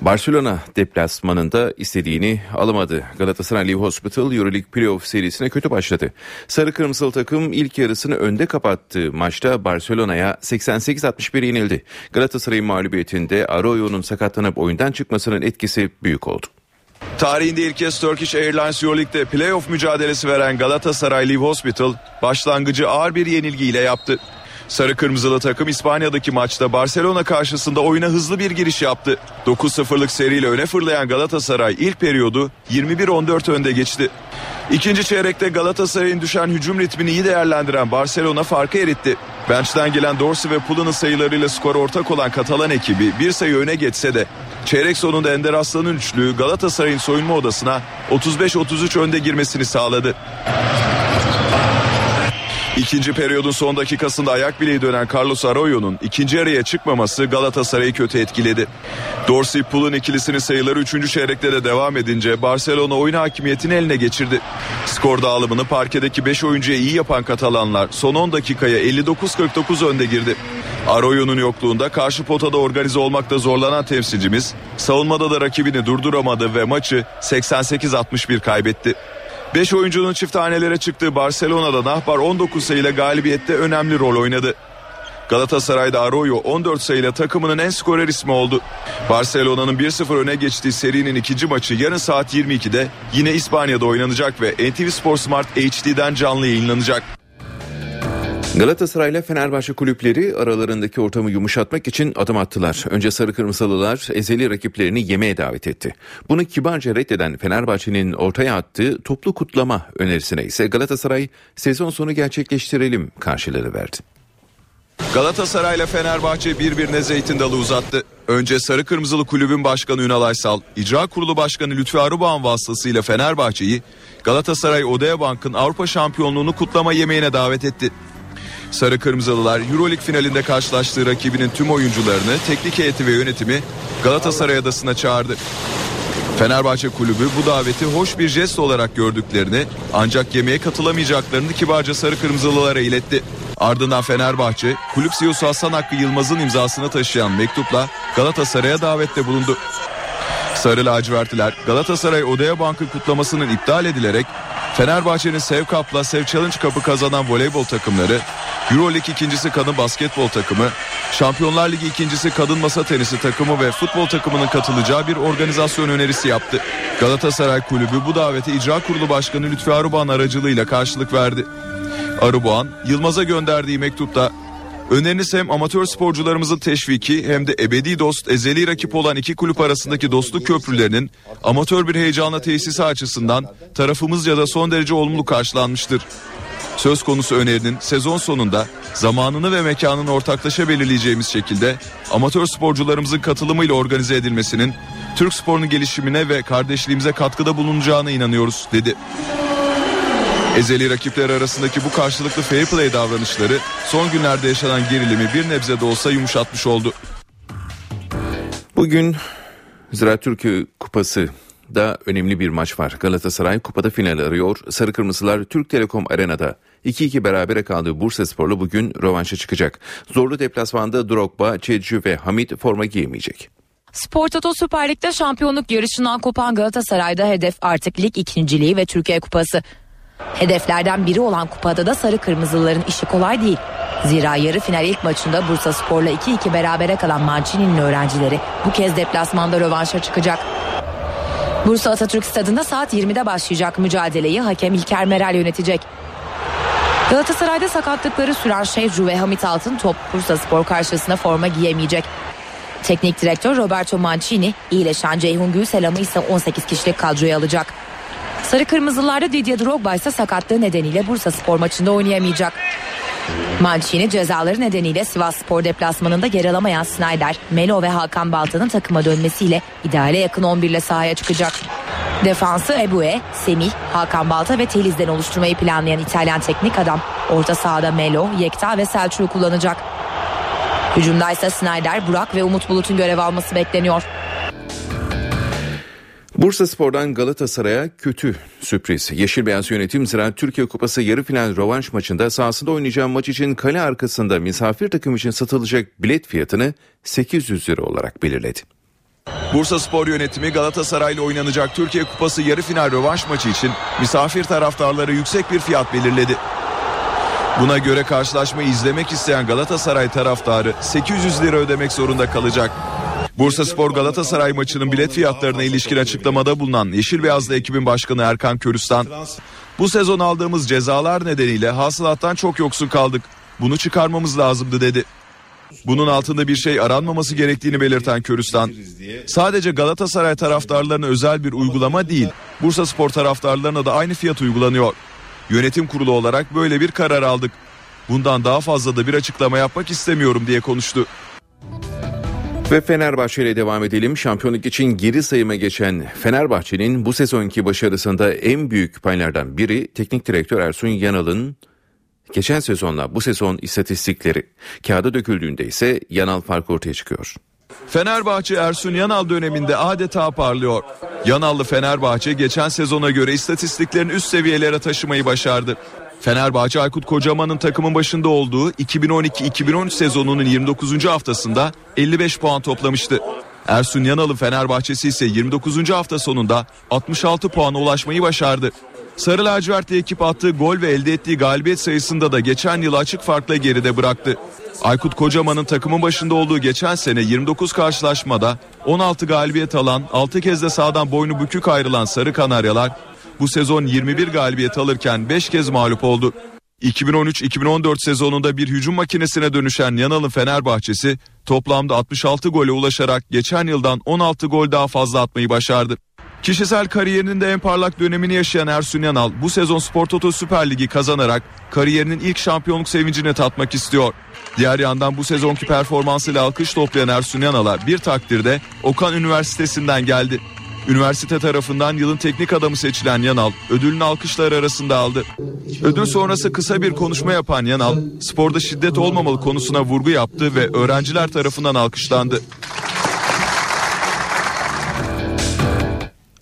Barcelona deplasmanında istediğini alamadı. Galatasaray Live Hospital Euroleague Playoff serisine kötü başladı. Sarı Kırmızılı takım ilk yarısını önde kapattığı maçta Barcelona'ya 88-61 yenildi. Galatasaray'ın mağlubiyetinde Arroyo'nun sakatlanıp oyundan çıkmasının etkisi büyük oldu. Tarihinde ilk kez Turkish Airlines Euroleague'de playoff mücadelesi veren Galatasaray Live Hospital başlangıcı ağır bir yenilgiyle yaptı. Sarı kırmızılı takım İspanya'daki maçta Barcelona karşısında oyuna hızlı bir giriş yaptı. 9-0'lık seriyle öne fırlayan Galatasaray ilk periyodu 21-14 önde geçti. İkinci çeyrekte Galatasaray'ın düşen hücum ritmini iyi değerlendiren Barcelona farkı eritti. Bench'ten gelen Dorsey ve Pulan'ın sayılarıyla skor ortak olan Katalan ekibi bir sayı öne geçse de çeyrek sonunda Ender Aslan'ın üçlüğü Galatasaray'ın soyunma odasına 35-33 önde girmesini sağladı. İkinci periyodun son dakikasında ayak bileği dönen Carlos Arroyo'nun ikinci yarıya çıkmaması Galatasaray'ı kötü etkiledi. Dorsey Pul'un ikilisinin sayıları 3. çeyrekte de devam edince Barcelona oyun hakimiyetini eline geçirdi. Skor dağılımını parkedeki 5 oyuncuya iyi yapan Katalanlar son 10 dakikaya 59-49 önde girdi. Arroyo'nun yokluğunda karşı potada organize olmakta zorlanan temsilcimiz savunmada da rakibini durduramadı ve maçı 88-61 kaybetti. 5 oyuncunun çift tanelere çıktığı Barcelona'da Nahbar 19 sayıyla galibiyette önemli rol oynadı. Galatasaray'da Arroyo 14 sayıyla takımının en skorer ismi oldu. Barcelona'nın 1-0 öne geçtiği serinin ikinci maçı yarın saat 22'de yine İspanya'da oynanacak ve NTV Spor Smart HD'den canlı yayınlanacak. Galatasaray ile Fenerbahçe kulüpleri aralarındaki ortamı yumuşatmak için adım attılar. Önce sarı kırmızılılar ezeli rakiplerini yemeğe davet etti. Bunu kibarca reddeden Fenerbahçe'nin ortaya attığı toplu kutlama önerisine ise Galatasaray sezon sonu gerçekleştirelim karşılığı verdi. Galatasaray ile Fenerbahçe birbirine zeytin dalı uzattı. Önce Sarı Kırmızılı Kulübün Başkanı Ünal Aysal, İcra Kurulu Başkanı Lütfi Arıbağ'ın vasıtasıyla Fenerbahçe'yi Galatasaray Odea Bank'ın Avrupa şampiyonluğunu kutlama yemeğine davet etti. Sarı Kırmızılılar Euroleague finalinde karşılaştığı rakibinin tüm oyuncularını, teknik heyeti ve yönetimi Galatasaray adasına çağırdı. Fenerbahçe kulübü bu daveti hoş bir jest olarak gördüklerini ancak yemeğe katılamayacaklarını kibarca Sarı Kırmızılılara iletti. Ardından Fenerbahçe kulüp CEO'su Hasan Hakkı Yılmaz'ın imzasını taşıyan mektupla Galatasaray'a davette bulundu. Sarı lacivertliler Galatasaray Odea Bank'ın kutlamasının iptal edilerek Fenerbahçe'nin Sev Cup'la Sev Challenge Cup'ı kazanan voleybol takımları, Euroleague ikincisi kadın basketbol takımı, Şampiyonlar Ligi ikincisi kadın masa tenisi takımı ve futbol takımının katılacağı bir organizasyon önerisi yaptı. Galatasaray Kulübü bu davete İcra Kurulu Başkanı Lütfi Arıbağ'ın aracılığıyla karşılık verdi. Arıboğan, Yılmaz'a gönderdiği mektupta Öneriniz hem amatör sporcularımızın teşviki hem de ebedi dost, ezeli rakip olan iki kulüp arasındaki dostluk köprülerinin amatör bir heyecanla tesisi açısından tarafımızca da son derece olumlu karşılanmıştır. Söz konusu önerinin sezon sonunda zamanını ve mekanını ortaklaşa belirleyeceğimiz şekilde amatör sporcularımızın katılımıyla organize edilmesinin Türk sporunun gelişimine ve kardeşliğimize katkıda bulunacağına inanıyoruz dedi. Ezeli rakipler arasındaki bu karşılıklı fair play davranışları son günlerde yaşanan gerilimi bir nebze de olsa yumuşatmış oldu. Bugün Ziraat Türkiye Kupası da önemli bir maç var. Galatasaray kupada final arıyor. Sarı Kırmızılar Türk Telekom Arena'da 2-2 berabere kaldığı Bursa Spor'la bugün rövanşa çıkacak. Zorlu deplasmanda Drogba, Çedcu ve Hamit forma giyemeyecek. Spor Toto Süper Lig'de şampiyonluk yarışından kopan Galatasaray'da hedef artık lig ikinciliği ve Türkiye Kupası. Hedeflerden biri olan kupada da sarı kırmızıların işi kolay değil. Zira yarı final ilk maçında Bursa Spor'la 2-2 berabere kalan Mancini'nin öğrencileri bu kez deplasmanda rövanşa çıkacak. Bursa Atatürk Stadı'nda saat 20'de başlayacak mücadeleyi hakem İlker Meral yönetecek. Galatasaray'da sakatlıkları süren Şevcu ve Hamit Altın top Bursa Spor karşısında forma giyemeyecek. Teknik direktör Roberto Mancini iyileşen Ceyhun Gülselam'ı ise 18 kişilik kadroya alacak. Sarı Kırmızılarda Didier Drogba ise sakatlığı nedeniyle Bursa Spor maçında oynayamayacak. Mancini cezaları nedeniyle Sivas Spor deplasmanında yer alamayan Snyder, Melo ve Hakan Balta'nın takıma dönmesiyle ideale yakın 11 ile sahaya çıkacak. Defansı Ebue, Semih, Hakan Balta ve Teliz'den oluşturmayı planlayan İtalyan teknik adam orta sahada Melo, Yekta ve Selçuk'u kullanacak. Hücumda ise Snyder, Burak ve Umut Bulut'un görev alması bekleniyor. Bursa Spor'dan Galatasaray'a kötü sürpriz. Yeşil Beyaz Yönetim Ziraat Türkiye Kupası yarı final rövanş maçında sahasında oynayacağı maç için kale arkasında misafir takım için satılacak bilet fiyatını 800 lira olarak belirledi. Bursa Spor Yönetimi Galatasaray'la oynanacak Türkiye Kupası yarı final rövanş maçı için misafir taraftarlara yüksek bir fiyat belirledi. Buna göre karşılaşmayı izlemek isteyen Galatasaray taraftarı 800 lira ödemek zorunda kalacak. Bursa Spor Galatasaray maçının bilet fiyatlarına ilişkin açıklamada bulunan Yeşil Beyazlı ekibin başkanı Erkan Körüstan, bu sezon aldığımız cezalar nedeniyle hasılattan çok yoksun kaldık. Bunu çıkarmamız lazımdı dedi. Bunun altında bir şey aranmaması gerektiğini belirten Körüstan, sadece Galatasaray taraftarlarına özel bir uygulama değil, Bursa Spor taraftarlarına da aynı fiyat uygulanıyor. Yönetim kurulu olarak böyle bir karar aldık. Bundan daha fazla da bir açıklama yapmak istemiyorum diye konuştu. Ve Fenerbahçe ile devam edelim. Şampiyonluk için geri sayıma geçen Fenerbahçe'nin bu sezonki başarısında en büyük paylardan biri teknik direktör Ersun Yanal'ın geçen sezonla bu sezon istatistikleri. Kağıda döküldüğünde ise Yanal fark ortaya çıkıyor. Fenerbahçe Ersun Yanal döneminde adeta parlıyor. Yanallı Fenerbahçe geçen sezona göre istatistiklerini üst seviyelere taşımayı başardı. Fenerbahçe Aykut Kocaman'ın takımın başında olduğu 2012-2013 sezonunun 29. haftasında 55 puan toplamıştı. Ersun Yanal'ın Fenerbahçesi ise 29. hafta sonunda 66 puana ulaşmayı başardı. Sarı lacivertli ekip attığı gol ve elde ettiği galibiyet sayısında da geçen yıl açık farkla geride bıraktı. Aykut Kocaman'ın takımın başında olduğu geçen sene 29 karşılaşmada 16 galibiyet alan 6 kez de sağdan boynu bükük ayrılan Sarı Kanaryalar bu sezon 21 galibiyet alırken 5 kez mağlup oldu. 2013-2014 sezonunda bir hücum makinesine dönüşen Yanal'ın Fenerbahçesi toplamda 66 gole ulaşarak geçen yıldan 16 gol daha fazla atmayı başardı. Kişisel kariyerinin de en parlak dönemini yaşayan Ersun Yanal bu sezon Spor Toto Süper Ligi kazanarak kariyerinin ilk şampiyonluk sevincini tatmak istiyor. Diğer yandan bu sezonki performansıyla alkış toplayan Ersun Yanal'a bir takdirde Okan Üniversitesi'nden geldi. Üniversite tarafından yılın teknik adamı seçilen Yanal ödülünü alkışlar arasında aldı. Ödül sonrası kısa bir konuşma yapan Yanal sporda şiddet olmamalı konusuna vurgu yaptı ve öğrenciler tarafından alkışlandı.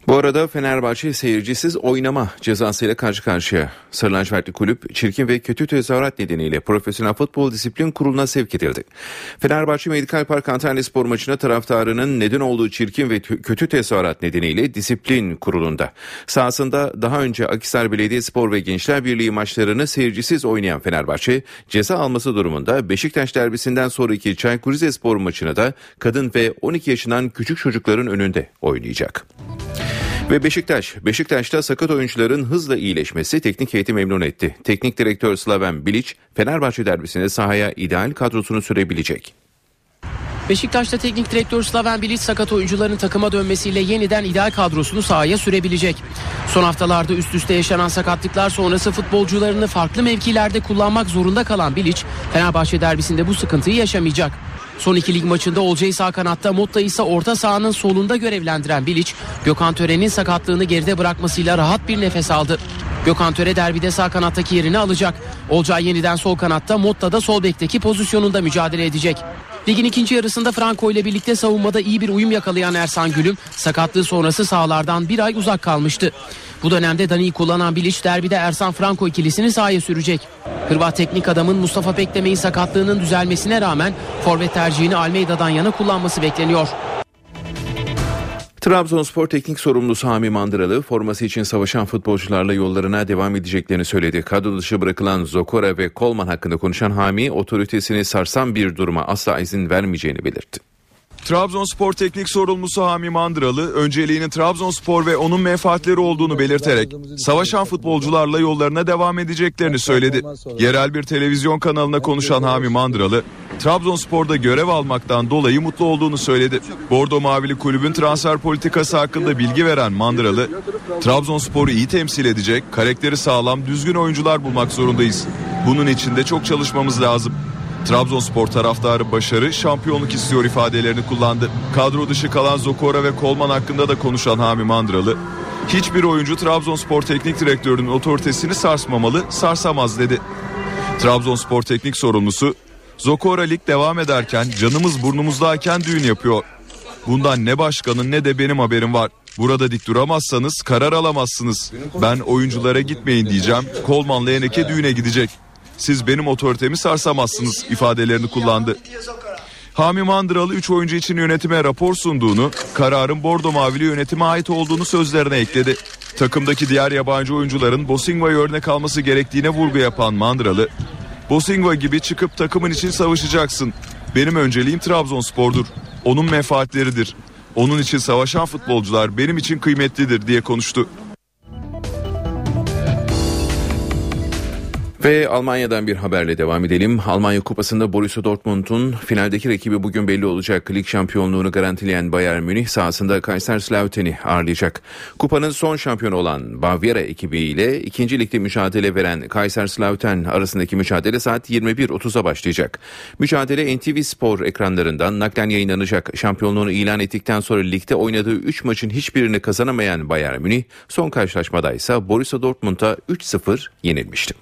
Bu arada Fenerbahçe seyircisiz oynama cezasıyla karşı karşıya. Sarı lacivertli kulüp çirkin ve kötü tezahürat nedeniyle Profesyonel Futbol Disiplin Kurulu'na sevk edildi. Fenerbahçe Medikal Park Antalya Spor maçına taraftarının neden olduğu çirkin ve kötü tezahürat nedeniyle Disiplin Kurulu'nda. Sahasında daha önce Akhisar Belediyespor ve Gençler Birliği maçlarını seyircisiz oynayan Fenerbahçe ceza alması durumunda Beşiktaş derbisinden sonraki Çaykur Rizespor maçına da kadın ve 12 yaşından küçük çocukların önünde oynayacak. Ve Beşiktaş, Beşiktaş'ta sakat oyuncuların hızla iyileşmesi teknik heyeti memnun etti. Teknik direktör Slaven Bilic, Fenerbahçe derbisinde sahaya ideal kadrosunu sürebilecek. Beşiktaş'ta teknik direktör Slaven Bilic sakat oyuncuların takıma dönmesiyle yeniden ideal kadrosunu sahaya sürebilecek. Son haftalarda üst üste yaşanan sakatlıklar sonrası futbolcularını farklı mevkilerde kullanmak zorunda kalan Bilic, Fenerbahçe derbisinde bu sıkıntıyı yaşamayacak. Son iki lig maçında Olcay sağ kanatta Motta ise orta sahanın solunda görevlendiren Bilic, Gökhan Tören'in sakatlığını geride bırakmasıyla rahat bir nefes aldı. Gökhan Töre derbide sağ kanattaki yerini alacak. Olcay yeniden sol kanatta, Motta da sol bekteki pozisyonunda mücadele edecek. Ligin ikinci yarısında Franco ile birlikte savunmada iyi bir uyum yakalayan Ersan Gülüm sakatlığı sonrası sahalardan bir ay uzak kalmıştı. Bu dönemde Dani'yi kullanan Bilic derbide Ersan Franco ikilisini sahaya sürecek. Hırvat teknik adamın Mustafa Bekleme'nin sakatlığının düzelmesine rağmen forvet tercihini Almeida'dan yana kullanması bekleniyor. Trabzonspor teknik sorumlusu Hami Mandıralı forması için savaşan futbolcularla yollarına devam edeceklerini söyledi. Kadro dışı bırakılan Zokora ve Kolman hakkında konuşan Hami otoritesini sarsan bir duruma asla izin vermeyeceğini belirtti. Trabzonspor teknik sorumlusu Hami Mandıralı önceliğinin Trabzonspor ve onun menfaatleri olduğunu belirterek savaşan futbolcularla yollarına devam edeceklerini söyledi. Yerel bir televizyon kanalına konuşan Hami Mandıralı Trabzonspor'da görev almaktan dolayı mutlu olduğunu söyledi. Bordo Mavili kulübün transfer politikası hakkında bilgi veren Mandıralı, Trabzonspor'u iyi temsil edecek, karakteri sağlam, düzgün oyuncular bulmak zorundayız. Bunun için de çok çalışmamız lazım. Trabzonspor taraftarı başarı, şampiyonluk istiyor ifadelerini kullandı. Kadro dışı kalan Zokora ve Kolman hakkında da konuşan Hami Mandıralı, hiçbir oyuncu Trabzonspor teknik direktörünün otoritesini sarsmamalı, sarsamaz dedi. Trabzonspor teknik sorumlusu, Zokora lig devam ederken canımız burnumuzdayken düğün yapıyor. Bundan ne başkanın ne de benim haberim var. Burada dik duramazsanız karar alamazsınız. Ben oyunculara gitmeyin diyeceğim. Kolman'la Eneke düğüne gidecek. Siz benim otoritemi sarsamazsınız ifadelerini kullandı. Hami Mandıralı 3 oyuncu için yönetime rapor sunduğunu, kararın Bordo Mavili yönetime ait olduğunu sözlerine ekledi. Takımdaki diğer yabancı oyuncuların Bosingva'yı örnek alması gerektiğine vurgu yapan Mandıralı, Bosingva gibi çıkıp takımın için savaşacaksın. Benim önceliğim Trabzonspor'dur. Onun menfaatleridir. Onun için savaşan futbolcular benim için kıymetlidir diye konuştu. Ve Almanya'dan bir haberle devam edelim. Almanya Kupası'nda Borussia Dortmund'un finaldeki rakibi bugün belli olacak. Lig şampiyonluğunu garantileyen Bayern Münih sahasında Kaiserslautern'i ağırlayacak. Kupanın son şampiyonu olan Bavyera ekibiyle ikinci ligde mücadele veren Kaiserslautern arasındaki mücadele saat 21.30'a başlayacak. Mücadele NTV Spor ekranlarından naklen yayınlanacak. Şampiyonluğunu ilan ettikten sonra ligde oynadığı 3 maçın hiçbirini kazanamayan Bayern Münih son karşılaşmada ise Borussia Dortmund'a 3-0 yenilmişti.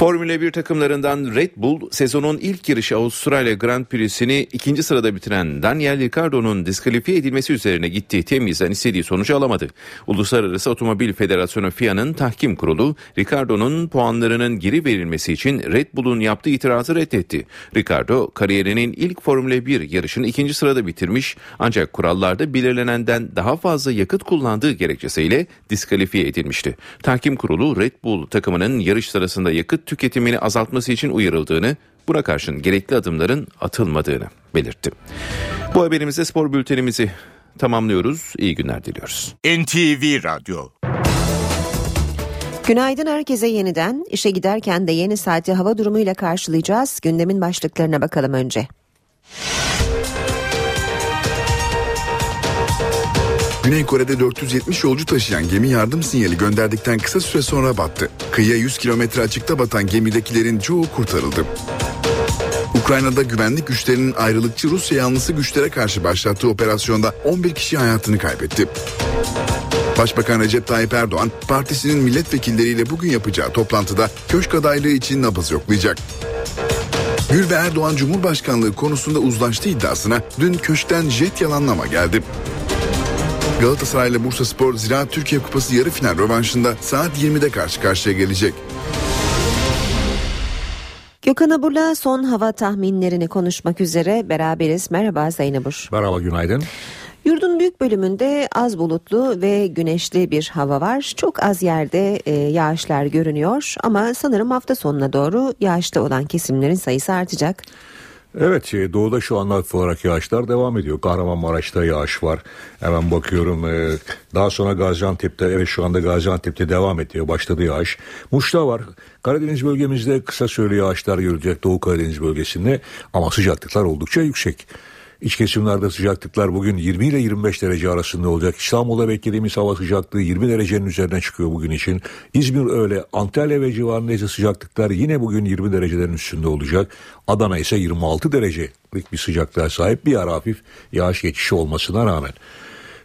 Formula 1 takımlarından Red Bull sezonun ilk yarışı Avustralya Grand Prix'sini ikinci sırada bitiren Daniel Ricciardo'nun diskalifiye edilmesi üzerine gittiği temizden istediği sonucu alamadı. Uluslararası Otomobil Federasyonu FIA'nın tahkim kurulu Ricciardo'nun puanlarının geri verilmesi için Red Bull'un yaptığı itirazı reddetti. Ricciardo kariyerinin ilk Formula 1 yarışını ikinci sırada bitirmiş ancak kurallarda belirlenenden daha fazla yakıt kullandığı gerekçesiyle diskalifiye edilmişti. Tahkim kurulu Red Bull takımının yarış sırasında yakıt tüketimini azaltması için uyarıldığını, buna karşın gerekli adımların atılmadığını belirtti. Bu haberimizde spor bültenimizi tamamlıyoruz. İyi günler diliyoruz. NTV Radyo Günaydın herkese yeniden. İşe giderken de yeni saati hava durumuyla karşılayacağız. Gündemin başlıklarına bakalım önce. Güney Kore'de 470 yolcu taşıyan gemi yardım sinyali gönderdikten kısa süre sonra battı. Kıyıya 100 kilometre açıkta batan gemidekilerin çoğu kurtarıldı. Ukrayna'da güvenlik güçlerinin ayrılıkçı Rusya yanlısı güçlere karşı başlattığı operasyonda 11 kişi hayatını kaybetti. Başbakan Recep Tayyip Erdoğan partisinin milletvekilleriyle bugün yapacağı toplantıda köşk adaylığı için nabız yoklayacak. Gül ve Erdoğan Cumhurbaşkanlığı konusunda uzlaştı iddiasına dün köşkten jet yalanlama geldi. Galatasaray ile Bursa Spor Ziraat Türkiye Kupası yarı final rövanşında saat 20'de karşı karşıya gelecek. Gökhan Abur'la son hava tahminlerini konuşmak üzere beraberiz. Merhaba Sayın Abur. Merhaba günaydın. Yurdun büyük bölümünde az bulutlu ve güneşli bir hava var. Çok az yerde e, yağışlar görünüyor ama sanırım hafta sonuna doğru yağışta olan kesimlerin sayısı artacak. Evet e, doğuda şu anda hafif olarak yağışlar devam ediyor. Kahramanmaraş'ta yağış var. Hemen bakıyorum e, daha sonra Gaziantep'te evet şu anda Gaziantep'te devam ediyor. Başladı yağış. Muş'ta var. Karadeniz bölgemizde kısa süreli yağışlar görülecek Doğu Karadeniz bölgesinde ama sıcaklıklar oldukça yüksek. İç kesimlerde sıcaklıklar bugün 20 ile 25 derece arasında olacak. İstanbul'da beklediğimiz hava sıcaklığı 20 derecenin üzerine çıkıyor bugün için. İzmir öyle. Antalya ve civarında ise sıcaklıklar yine bugün 20 derecelerin üstünde olacak. Adana ise 26 derecelik bir sıcaklığa sahip bir ara hafif yağış geçişi olmasına rağmen.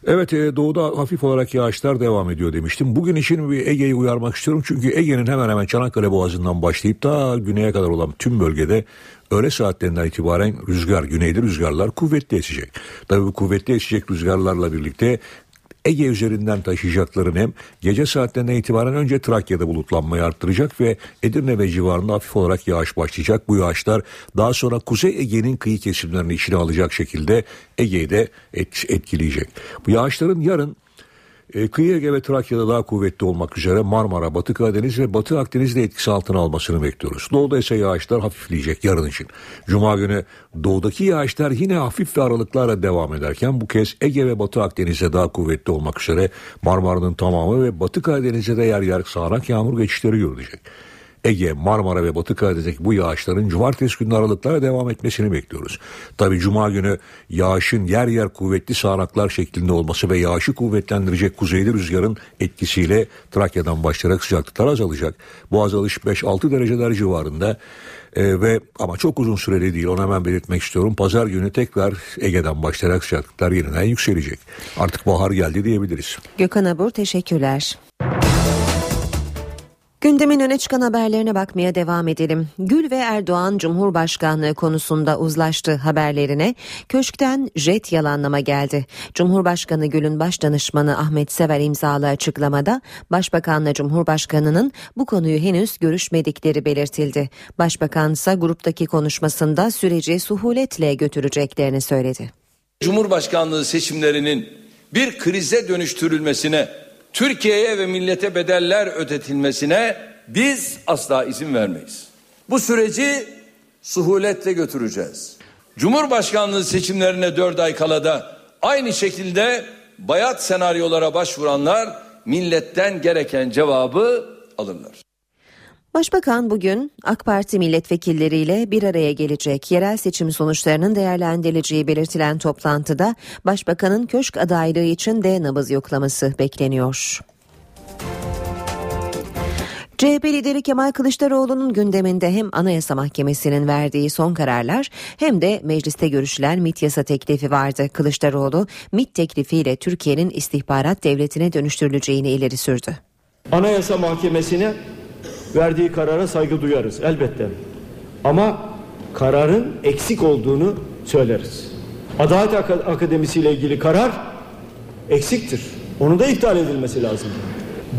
Evet e, doğuda hafif olarak yağışlar devam ediyor demiştim. Bugün için bir Ege'yi uyarmak istiyorum. Çünkü Ege'nin hemen hemen Çanakkale Boğazı'ndan başlayıp da güneye kadar olan tüm bölgede öğle saatlerinden itibaren rüzgar, güneyde rüzgarlar kuvvetli esecek. Tabii bu kuvvetli esecek rüzgarlarla birlikte Ege üzerinden taşıyacakları nem gece saatlerinden itibaren önce Trakya'da bulutlanmayı arttıracak ve Edirne ve civarında hafif olarak yağış başlayacak. Bu yağışlar daha sonra Kuzey Ege'nin kıyı kesimlerini içine alacak şekilde Ege'yi de etkileyecek. Bu yağışların yarın e, kıyı Ege ve Trakya'da daha kuvvetli olmak üzere Marmara, Batı Karadeniz ve Batı Akdeniz'de etkisi altına almasını bekliyoruz. Doğuda ise yağışlar hafifleyecek yarın için. Cuma günü doğudaki yağışlar yine hafif ve aralıklarla devam ederken bu kez Ege ve Batı Akdeniz'de daha kuvvetli olmak üzere Marmara'nın tamamı ve Batı Karadeniz'de de yer yer sağanak yağmur geçişleri görülecek. Ege, Marmara ve Batı Karadeniz'deki bu yağışların cumartesi günü aralıklarla devam etmesini bekliyoruz. Tabi cuma günü yağışın yer yer kuvvetli sağanaklar şeklinde olması ve yağışı kuvvetlendirecek kuzeyli rüzgarın etkisiyle Trakya'dan başlayarak sıcaklıklar azalacak. Bu azalış 5-6 dereceler civarında. Ee, ve ama çok uzun süreli değil onu hemen belirtmek istiyorum. Pazar günü tekrar Ege'den başlayarak sıcaklıklar yeniden yükselecek. Artık bahar geldi diyebiliriz. Gökhan Abur teşekkürler. Gündemin öne çıkan haberlerine bakmaya devam edelim. Gül ve Erdoğan Cumhurbaşkanlığı konusunda uzlaştı haberlerine. Köşkten jet yalanlama geldi. Cumhurbaşkanı Gül'ün baş danışmanı Ahmet Sever imzalı açıklamada Başbakanla Cumhurbaşkanı'nın bu konuyu henüz görüşmedikleri belirtildi. Başbakan ise gruptaki konuşmasında süreci suhuletle götüreceklerini söyledi. Cumhurbaşkanlığı seçimlerinin bir krize dönüştürülmesine Türkiye'ye ve millete bedeller ödetilmesine biz asla izin vermeyiz. Bu süreci suhuletle götüreceğiz. Cumhurbaşkanlığı seçimlerine dört ay kalada aynı şekilde bayat senaryolara başvuranlar milletten gereken cevabı alırlar. Başbakan bugün AK Parti milletvekilleriyle bir araya gelecek. Yerel seçim sonuçlarının değerlendirileceği belirtilen toplantıda Başbakanın köşk adaylığı için de nabız yoklaması bekleniyor. CHP lideri Kemal Kılıçdaroğlu'nun gündeminde hem Anayasa Mahkemesi'nin verdiği son kararlar hem de mecliste görüşülen MIT yasa teklifi vardı. Kılıçdaroğlu MIT teklifiyle Türkiye'nin istihbarat devletine dönüştürüleceğini ileri sürdü. Anayasa Mahkemesi'ne verdiği karara saygı duyarız elbette. Ama kararın eksik olduğunu söyleriz. Adalet Akademisi ile ilgili karar eksiktir. Onu da iptal edilmesi lazım.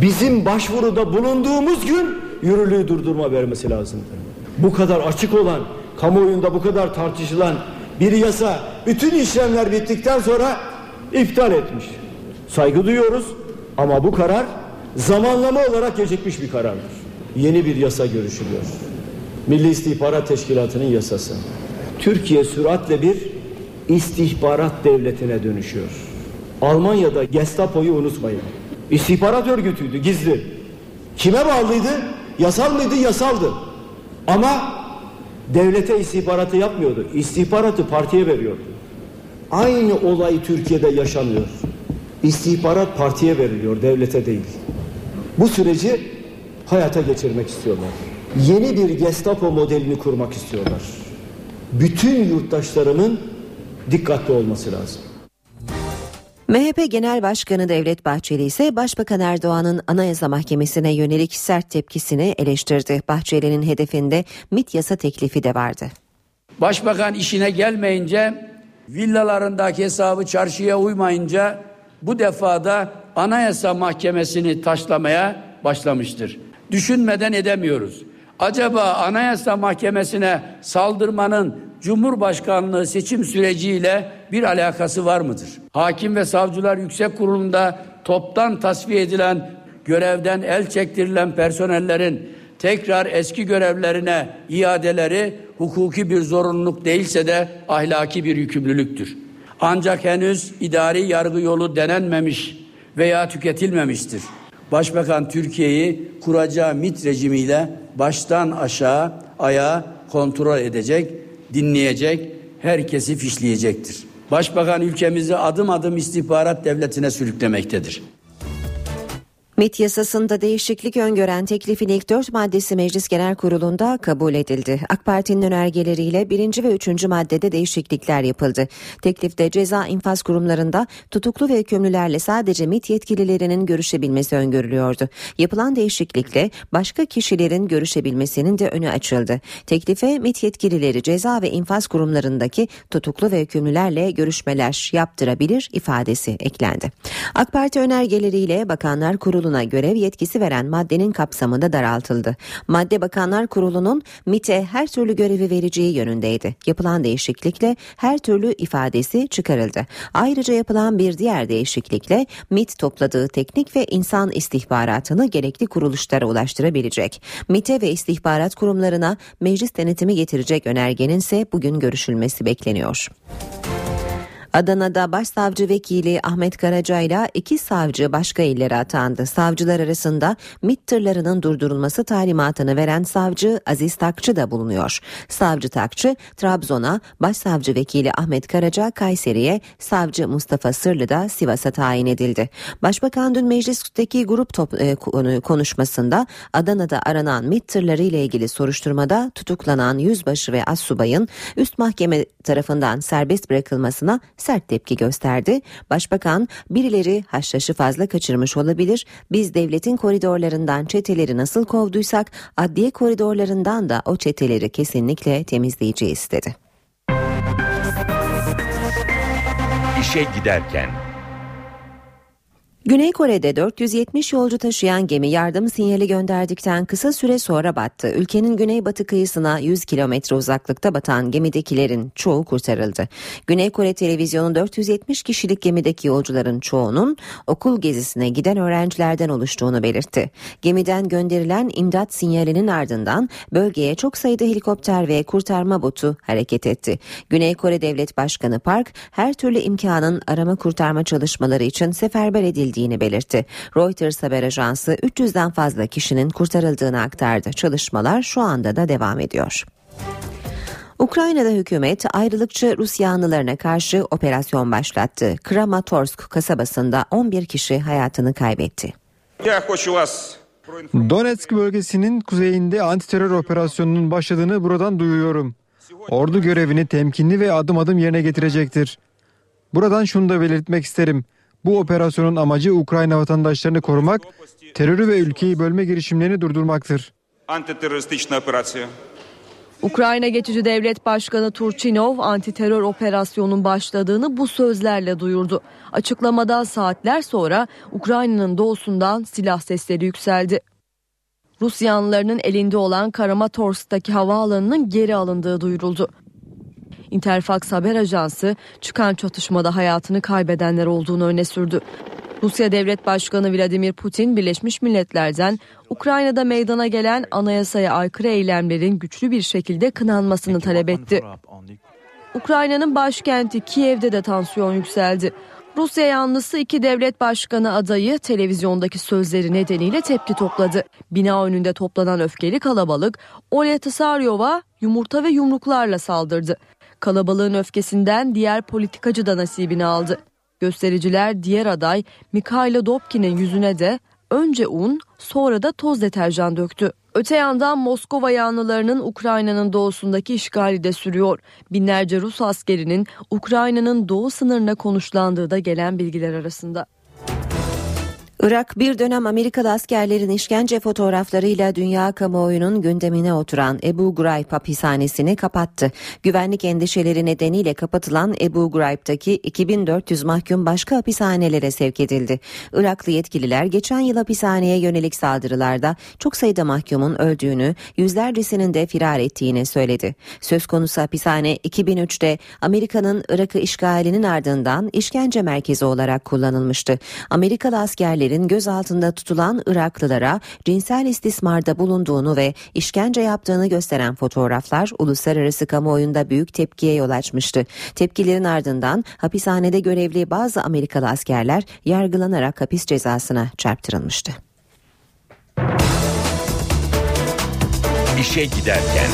Bizim başvuruda bulunduğumuz gün yürürlüğü durdurma vermesi lazımdı. Bu kadar açık olan, kamuoyunda bu kadar tartışılan bir yasa bütün işlemler bittikten sonra iptal etmiş. Saygı duyuyoruz ama bu karar zamanlama olarak gecikmiş bir karardır. Yeni bir yasa görüşülüyor. Milli İstihbarat Teşkilatı'nın yasası. Türkiye süratle bir istihbarat devletine dönüşüyor. Almanya'da Gestapo'yu unutmayın. İstihbarat örgütüydü gizli. Kime bağlıydı? Yasal mıydı? Yasaldı. Ama devlete istihbaratı yapmıyordu. İstihbaratı partiye veriyordu. Aynı olay Türkiye'de yaşanıyor. İstihbarat partiye veriliyor, devlete değil. Bu süreci hayata geçirmek istiyorlar. Yeni bir Gestapo modelini kurmak istiyorlar. Bütün yurttaşlarımın dikkatli olması lazım. MHP Genel Başkanı Devlet Bahçeli ise Başbakan Erdoğan'ın Anayasa Mahkemesi'ne yönelik sert tepkisini eleştirdi. Bahçeli'nin hedefinde MIT yasa teklifi de vardı. Başbakan işine gelmeyince villalarındaki hesabı çarşıya uymayınca bu defada Anayasa Mahkemesi'ni taşlamaya başlamıştır. Düşünmeden edemiyoruz. Acaba Anayasa Mahkemesi'ne saldırmanın Cumhurbaşkanlığı seçim süreciyle bir alakası var mıdır? Hakim ve Savcılar Yüksek Kurulu'nda toptan tasfiye edilen görevden el çektirilen personellerin tekrar eski görevlerine iadeleri hukuki bir zorunluluk değilse de ahlaki bir yükümlülüktür. Ancak henüz idari yargı yolu denenmemiş veya tüketilmemiştir. Başbakan Türkiye'yi kuracağı MIT rejimiyle baştan aşağı ayağa kontrol edecek, dinleyecek, herkesi fişleyecektir. Başbakan ülkemizi adım adım istihbarat devletine sürüklemektedir. MIT yasasında değişiklik öngören teklifin ilk dört maddesi Meclis Genel Kurulu'nda kabul edildi. AK Parti'nin önergeleriyle birinci ve üçüncü maddede değişiklikler yapıldı. Teklifte ceza infaz kurumlarında tutuklu ve hükümlülerle sadece MIT yetkililerinin görüşebilmesi öngörülüyordu. Yapılan değişiklikle başka kişilerin görüşebilmesinin de önü açıldı. Teklife MIT yetkilileri ceza ve infaz kurumlarındaki tutuklu ve hükümlülerle görüşmeler yaptırabilir ifadesi eklendi. AK Parti önergeleriyle Bakanlar Kurulu Kurulu'na görev yetkisi veren maddenin kapsamı da daraltıldı. Madde Bakanlar Kurulu'nun MIT'e her türlü görevi vereceği yönündeydi. Yapılan değişiklikle her türlü ifadesi çıkarıldı. Ayrıca yapılan bir diğer değişiklikle MIT topladığı teknik ve insan istihbaratını gerekli kuruluşlara ulaştırabilecek. MIT'e ve istihbarat kurumlarına meclis denetimi getirecek önergenin ise bugün görüşülmesi bekleniyor. Adana'da başsavcı vekili Ahmet Karaca ile iki savcı başka illere atandı. Savcılar arasında MİT tırlarının durdurulması talimatını veren savcı Aziz Takçı da bulunuyor. Savcı Takçı Trabzon'a, başsavcı vekili Ahmet Karaca Kayseri'ye, savcı Mustafa Sırlı da Sivas'a tayin edildi. Başbakan dün meclisteki grup top, e, konuşmasında Adana'da aranan MİT tırları ile ilgili soruşturmada tutuklanan yüzbaşı ve assubayın üst mahkeme tarafından serbest bırakılmasına sert tepki gösterdi. Başbakan birileri haşhaşı fazla kaçırmış olabilir. Biz devletin koridorlarından çeteleri nasıl kovduysak adliye koridorlarından da o çeteleri kesinlikle temizleyeceğiz dedi. İşe giderken Güney Kore'de 470 yolcu taşıyan gemi yardım sinyali gönderdikten kısa süre sonra battı. Ülkenin güneybatı kıyısına 100 kilometre uzaklıkta batan gemidekilerin çoğu kurtarıldı. Güney Kore televizyonu 470 kişilik gemideki yolcuların çoğunun okul gezisine giden öğrencilerden oluştuğunu belirtti. Gemiden gönderilen imdat sinyalinin ardından bölgeye çok sayıda helikopter ve kurtarma botu hareket etti. Güney Kore Devlet Başkanı Park her türlü imkanın arama kurtarma çalışmaları için seferber edildi edildiğini belirtti. Reuters haber ajansı 300'den fazla kişinin kurtarıldığını aktardı. Çalışmalar şu anda da devam ediyor. Ukrayna'da hükümet ayrılıkçı Rus yanlılarına karşı operasyon başlattı. Kramatorsk kasabasında 11 kişi hayatını kaybetti. Donetsk bölgesinin kuzeyinde antiterör operasyonunun başladığını buradan duyuyorum. Ordu görevini temkinli ve adım adım yerine getirecektir. Buradan şunu da belirtmek isterim. Bu operasyonun amacı Ukrayna vatandaşlarını korumak, terörü ve ülkeyi bölme girişimlerini durdurmaktır. Ukrayna Geçici Devlet Başkanı Turchinov antiterör operasyonun başladığını bu sözlerle duyurdu. Açıklamadan saatler sonra Ukrayna'nın doğusundan silah sesleri yükseldi. Rus yanlılarının elinde olan Kramatorsk'taki havaalanının geri alındığı duyuruldu. Interfax haber ajansı çıkan çatışmada hayatını kaybedenler olduğunu öne sürdü. Rusya Devlet Başkanı Vladimir Putin Birleşmiş Milletler'den Ukrayna'da meydana gelen anayasaya aykırı eylemlerin güçlü bir şekilde kınanmasını talep etti. Ukrayna'nın başkenti Kiev'de de tansiyon yükseldi. Rusya yanlısı iki devlet başkanı adayı televizyondaki sözleri nedeniyle tepki topladı. Bina önünde toplanan öfkeli kalabalık Olya Tsaryova yumurta ve yumruklarla saldırdı. Kalabalığın öfkesinden diğer politikacı da nasibini aldı. Göstericiler diğer aday Mikhailo Dobkin'in yüzüne de önce un sonra da toz deterjan döktü. Öte yandan Moskova yanlılarının Ukrayna'nın doğusundaki işgali de sürüyor. Binlerce Rus askerinin Ukrayna'nın doğu sınırına konuşlandığı da gelen bilgiler arasında. Irak bir dönem Amerikalı askerlerin işkence fotoğraflarıyla dünya kamuoyunun gündemine oturan Ebu Ghraib hapishanesini kapattı. Güvenlik endişeleri nedeniyle kapatılan Ebu Ghraib'daki 2400 mahkum başka hapishanelere sevk edildi. Iraklı yetkililer geçen yıl hapishaneye yönelik saldırılarda çok sayıda mahkumun öldüğünü, yüzlercesinin de firar ettiğini söyledi. Söz konusu hapishane 2003'te Amerika'nın Irak'ı işgalinin ardından işkence merkezi olarak kullanılmıştı. Amerikalı askerlerin gözaltında tutulan Iraklılara cinsel istismarda bulunduğunu ve işkence yaptığını gösteren fotoğraflar uluslararası kamuoyunda büyük tepkiye yol açmıştı. Tepkilerin ardından hapishanede görevli bazı Amerikalı askerler yargılanarak hapis cezasına çarptırılmıştı. İşe giderken.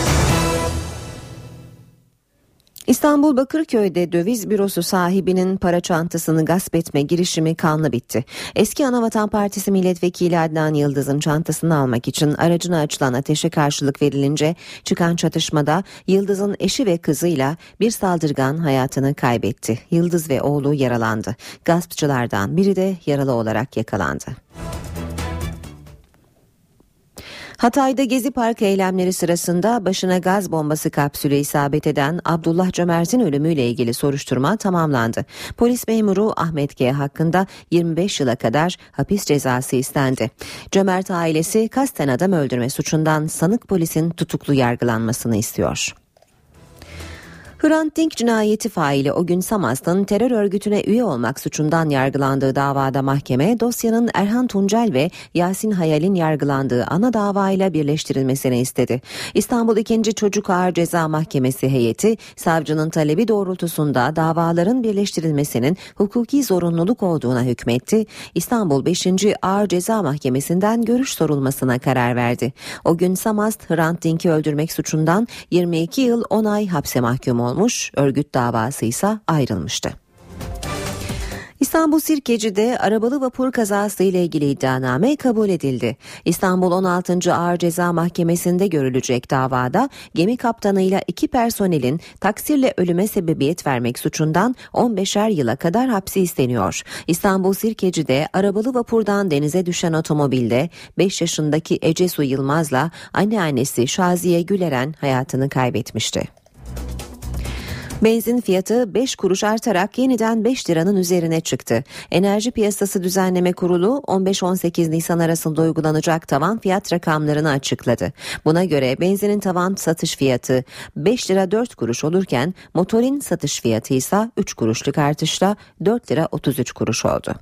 İstanbul Bakırköy'de döviz bürosu sahibinin para çantasını gasp etme girişimi kanlı bitti. Eski Anavatan Partisi milletvekili Adnan Yıldız'ın çantasını almak için aracına açılan ateşe karşılık verilince çıkan çatışmada Yıldız'ın eşi ve kızıyla bir saldırgan hayatını kaybetti. Yıldız ve oğlu yaralandı. Gaspçılardan biri de yaralı olarak yakalandı. Hatay'da Gezi Park eylemleri sırasında başına gaz bombası kapsülü isabet eden Abdullah Cömert'in ölümüyle ilgili soruşturma tamamlandı. Polis memuru Ahmet G. hakkında 25 yıla kadar hapis cezası istendi. Cömert ailesi kasten adam öldürme suçundan sanık polisin tutuklu yargılanmasını istiyor. Hrant Dink cinayeti faili o gün Samas'ın terör örgütüne üye olmak suçundan yargılandığı davada mahkeme dosyanın Erhan Tuncel ve Yasin Hayal'in yargılandığı ana davayla birleştirilmesini istedi. İstanbul 2. Çocuk Ağır Ceza Mahkemesi heyeti savcının talebi doğrultusunda davaların birleştirilmesinin hukuki zorunluluk olduğuna hükmetti. İstanbul 5. Ağır Ceza Mahkemesi'nden görüş sorulmasına karar verdi. O gün Samast Hrant Dink'i öldürmek suçundan 22 yıl 10 ay hapse mahkum oldu olmuş, örgüt davası ise ayrılmıştı. İstanbul Sirkeci'de arabalı vapur kazası ile ilgili iddianame kabul edildi. İstanbul 16. Ağır Ceza Mahkemesi'nde görülecek davada gemi kaptanıyla iki personelin taksirle ölüme sebebiyet vermek suçundan 15'er yıla kadar hapsi isteniyor. İstanbul Sirkeci'de arabalı vapurdan denize düşen otomobilde 5 yaşındaki Ecesu Yılmaz'la anneannesi Şaziye Güleren hayatını kaybetmişti. Benzin fiyatı 5 kuruş artarak yeniden 5 liranın üzerine çıktı. Enerji Piyasası Düzenleme Kurulu 15-18 Nisan arasında uygulanacak tavan fiyat rakamlarını açıkladı. Buna göre benzinin tavan satış fiyatı 5 lira 4 kuruş olurken motorin satış fiyatı ise 3 kuruşluk artışla 4 lira 33 kuruş oldu.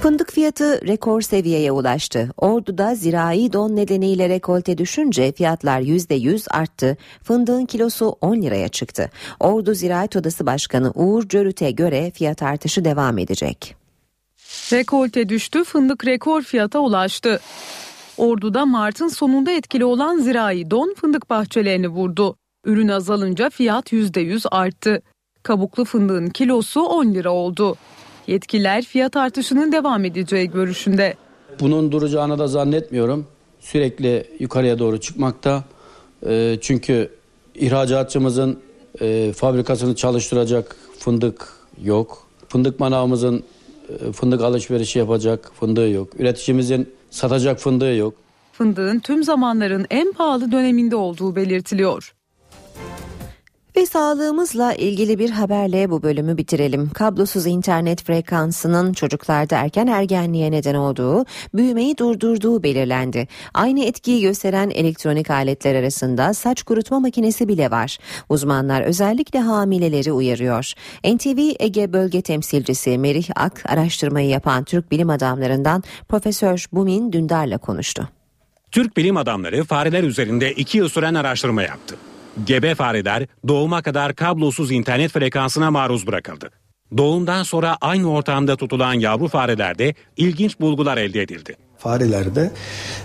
Fındık fiyatı rekor seviyeye ulaştı. Ordu'da zirai don nedeniyle rekolte düşünce fiyatlar %100 arttı. Fındığın kilosu 10 liraya çıktı. Ordu Ziraat Odası Başkanı Uğur Cörüt'e göre fiyat artışı devam edecek. Rekolte düştü, fındık rekor fiyata ulaştı. Ordu'da Mart'ın sonunda etkili olan zirai don fındık bahçelerini vurdu. Ürün azalınca fiyat %100 arttı. Kabuklu fındığın kilosu 10 lira oldu. Yetkililer fiyat artışının devam edeceği görüşünde. Bunun duracağını da zannetmiyorum. Sürekli yukarıya doğru çıkmakta. E, çünkü ihracatçımızın e, fabrikasını çalıştıracak fındık yok. Fındık manavımızın e, fındık alışverişi yapacak fındığı yok. Üreticimizin satacak fındığı yok. Fındığın tüm zamanların en pahalı döneminde olduğu belirtiliyor. Ve sağlığımızla ilgili bir haberle bu bölümü bitirelim. Kablosuz internet frekansının çocuklarda erken ergenliğe neden olduğu, büyümeyi durdurduğu belirlendi. Aynı etkiyi gösteren elektronik aletler arasında saç kurutma makinesi bile var. Uzmanlar özellikle hamileleri uyarıyor. NTV Ege Bölge Temsilcisi Merih Ak araştırmayı yapan Türk bilim adamlarından Profesör Bumin Dündar'la konuştu. Türk bilim adamları fareler üzerinde iki yıl süren araştırma yaptı. Gebe fareler doğuma kadar kablosuz internet frekansına maruz bırakıldı. Doğumdan sonra aynı ortamda tutulan yavru farelerde ilginç bulgular elde edildi. Farelerde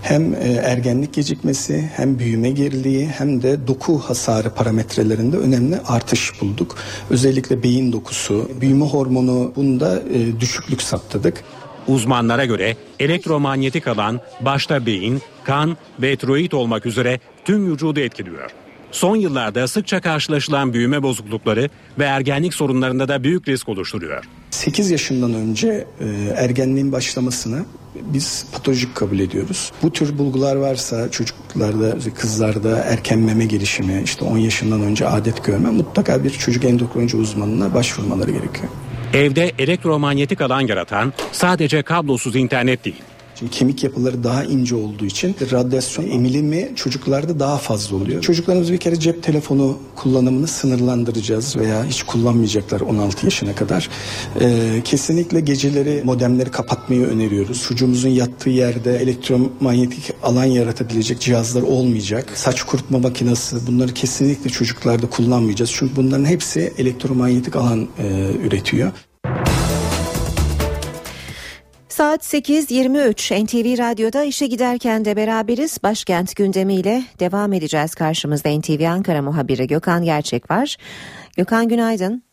hem e, ergenlik gecikmesi hem büyüme geriliği hem de doku hasarı parametrelerinde önemli artış bulduk. Özellikle beyin dokusu, büyüme hormonu bunda e, düşüklük saptadık. Uzmanlara göre elektromanyetik alan başta beyin, kan ve tiroid olmak üzere tüm vücudu etkiliyor. Son yıllarda sıkça karşılaşılan büyüme bozuklukları ve ergenlik sorunlarında da büyük risk oluşturuyor. 8 yaşından önce e, ergenliğin başlamasını biz patolojik kabul ediyoruz. Bu tür bulgular varsa çocuklarda, kızlarda erken meme gelişimi, işte 10 yaşından önce adet görme mutlaka bir çocuk endokrinoloji uzmanına başvurmaları gerekiyor. Evde elektromanyetik alan yaratan sadece kablosuz internet değil. Çünkü kemik yapıları daha ince olduğu için radyasyon emilimi çocuklarda daha fazla oluyor. Çocuklarımız bir kere cep telefonu kullanımını sınırlandıracağız veya hiç kullanmayacaklar 16 yaşına kadar. Ee, kesinlikle geceleri modemleri kapatmayı öneriyoruz. Çocuğumuzun yattığı yerde elektromanyetik alan yaratabilecek cihazlar olmayacak. Saç kurutma makinesi bunları kesinlikle çocuklarda kullanmayacağız. Çünkü bunların hepsi elektromanyetik alan e, üretiyor. Saat 8.23 NTV Radyo'da işe giderken de beraberiz. Başkent gündemiyle devam edeceğiz. Karşımızda NTV Ankara muhabiri Gökhan Gerçek var. Gökhan günaydın.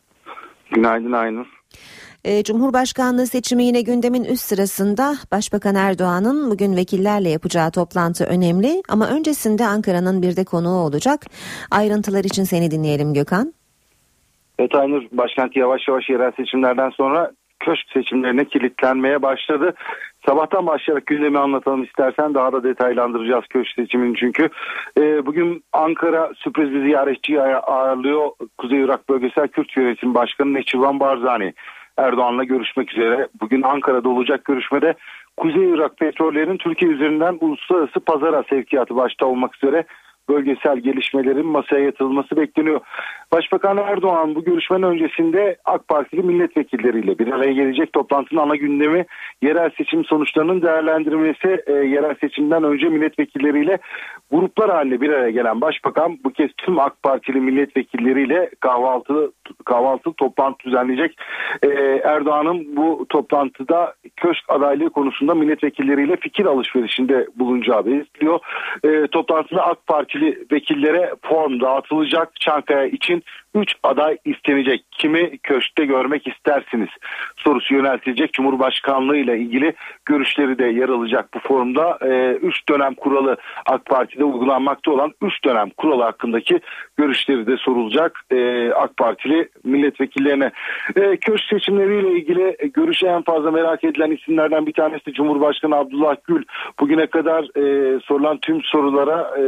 Günaydın Aynur. Ee, Cumhurbaşkanlığı seçimi yine gündemin üst sırasında Başbakan Erdoğan'ın bugün vekillerle yapacağı toplantı önemli ama öncesinde Ankara'nın bir de konuğu olacak. Ayrıntılar için seni dinleyelim Gökhan. Evet Aynur başkent yavaş yavaş yerel seçimlerden sonra köşk seçimlerine kilitlenmeye başladı. Sabahtan başlayarak gündemi anlatalım istersen daha da detaylandıracağız köşk seçimini çünkü. E, bugün Ankara sürpriz bir ziyaretçiyi ağırlıyor. Kuzey Irak Bölgesel Kürt Yönetim Başkanı Neçivan Barzani. Erdoğan'la görüşmek üzere. Bugün Ankara'da olacak görüşmede Kuzey Irak petrollerinin Türkiye üzerinden uluslararası pazara sevkiyatı başta olmak üzere bölgesel gelişmelerin masaya yatırılması bekleniyor. Başbakan Erdoğan bu görüşmenin öncesinde AK Partili milletvekilleriyle bir araya gelecek toplantının ana gündemi yerel seçim sonuçlarının değerlendirilmesi. E, yerel seçimden önce milletvekilleriyle gruplar halinde bir araya gelen başbakan bu kez tüm AK Partili milletvekilleriyle kahvaltı kahvaltı toplantı düzenleyecek. E, Erdoğan'ın bu toplantıda köşk adaylığı konusunda milletvekilleriyle fikir alışverişinde bulunacağı belirtiliyor. E, toplantıda AK Partili vekillere form dağıtılacak. Çankaya için 3 aday istenecek. Kimi köşkte görmek istersiniz? Sorusu yöneltilecek. Cumhurbaşkanlığı ile ilgili görüşleri de yer alacak bu forumda. 3 ee, dönem kuralı AK Parti'de uygulanmakta olan 3 dönem kuralı hakkındaki görüşleri de sorulacak ee, AK Partili milletvekillerine. Ee, köşk seçimleriyle ilgili görüşe en fazla merak edilen isimlerden bir tanesi Cumhurbaşkanı Abdullah Gül. Bugüne kadar e, sorulan tüm sorulara e,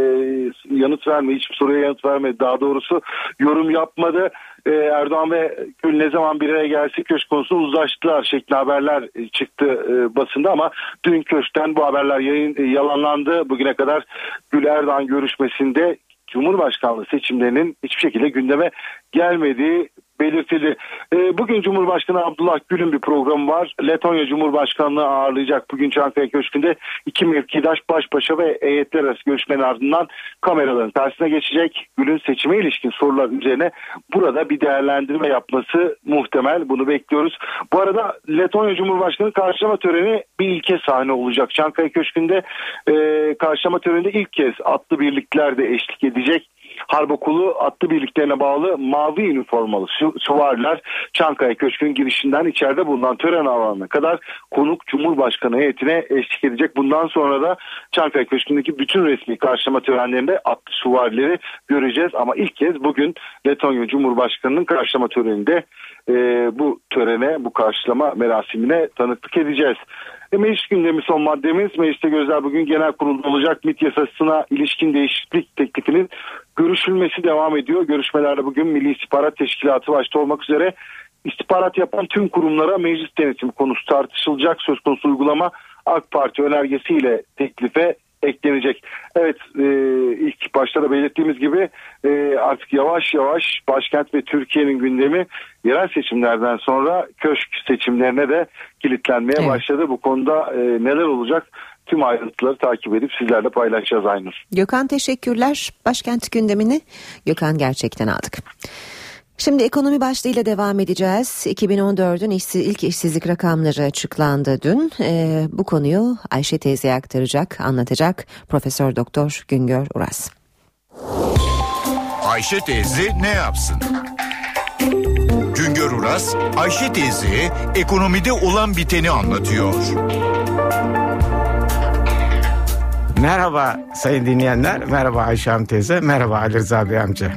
yanıt vermedi. Hiçbir soruya yanıt vermedi. Daha doğrusu yorum yap yapmadı. Ee, Erdoğan ve Gül ne zaman bir araya gelse köşk konusu uzlaştılar şeklinde haberler çıktı e, basında ama dün köşkten bu haberler yayın, e, yalanlandı. Bugüne kadar Gül Erdoğan görüşmesinde Cumhurbaşkanlığı seçimlerinin hiçbir şekilde gündeme gelmediği belirtildi. E, bugün Cumhurbaşkanı Abdullah Gül'ün bir programı var. Letonya Cumhurbaşkanlığı ağırlayacak bugün Çankaya Köşkü'nde iki mevkidaş baş başa ve heyetler arası görüşmenin ardından kameraların tersine geçecek. Gül'ün seçime ilişkin sorular üzerine burada bir değerlendirme yapması muhtemel. Bunu bekliyoruz. Bu arada Letonya Cumhurbaşkanı karşılama töreni bir ilke sahne olacak. Çankaya Köşkü'nde e, karşılama töreninde ilk kez atlı birlikler de eşlik edecek. Harp Okulu atlı birliklerine bağlı mavi üniformalı süvariler Çankaya Köşkü'nün girişinden içeride bulunan tören alanına kadar konuk Cumhurbaşkanı heyetine eşlik edecek. Bundan sonra da Çankaya Köşkü'ndeki bütün resmi karşılama törenlerinde atlı süvarileri göreceğiz. Ama ilk kez bugün Letonya Cumhurbaşkanı'nın karşılama töreninde e, bu törene, bu karşılama merasimine tanıklık edeceğiz. E, meclis gündemi son maddemiz. Mecliste gözler bugün genel kurulda olacak MİT yasasına ilişkin değişiklik teklifinin görüşülmesi devam ediyor. Görüşmelerde bugün Milli İstihbarat Teşkilatı başta olmak üzere istihbarat yapan tüm kurumlara meclis denetimi konusu tartışılacak. Söz konusu uygulama AK Parti önergesiyle teklife eklenecek. Evet e, ilk başta da belirttiğimiz gibi e, artık yavaş yavaş başkent ve Türkiye'nin gündemi yerel seçimlerden sonra köşk seçimlerine de kilitlenmeye evet. başladı. Bu konuda e, neler olacak tüm ayrıntıları takip edip sizlerle paylaşacağız Aynur. Gökhan teşekkürler. Başkent gündemini Gökhan gerçekten aldık. Şimdi ekonomi başlığıyla devam edeceğiz. 2014'ün işsiz, ilk işsizlik rakamları açıklandı dün. Ee, bu konuyu Ayşe teyze aktaracak, anlatacak Profesör Doktor Güngör Uras. Ayşe teyze ne yapsın? Güngör Uras, Ayşe teyze ekonomide olan biteni anlatıyor. Merhaba sayın dinleyenler, merhaba Ayşe Hanım teyze, merhaba Ali Rıza Bey amca.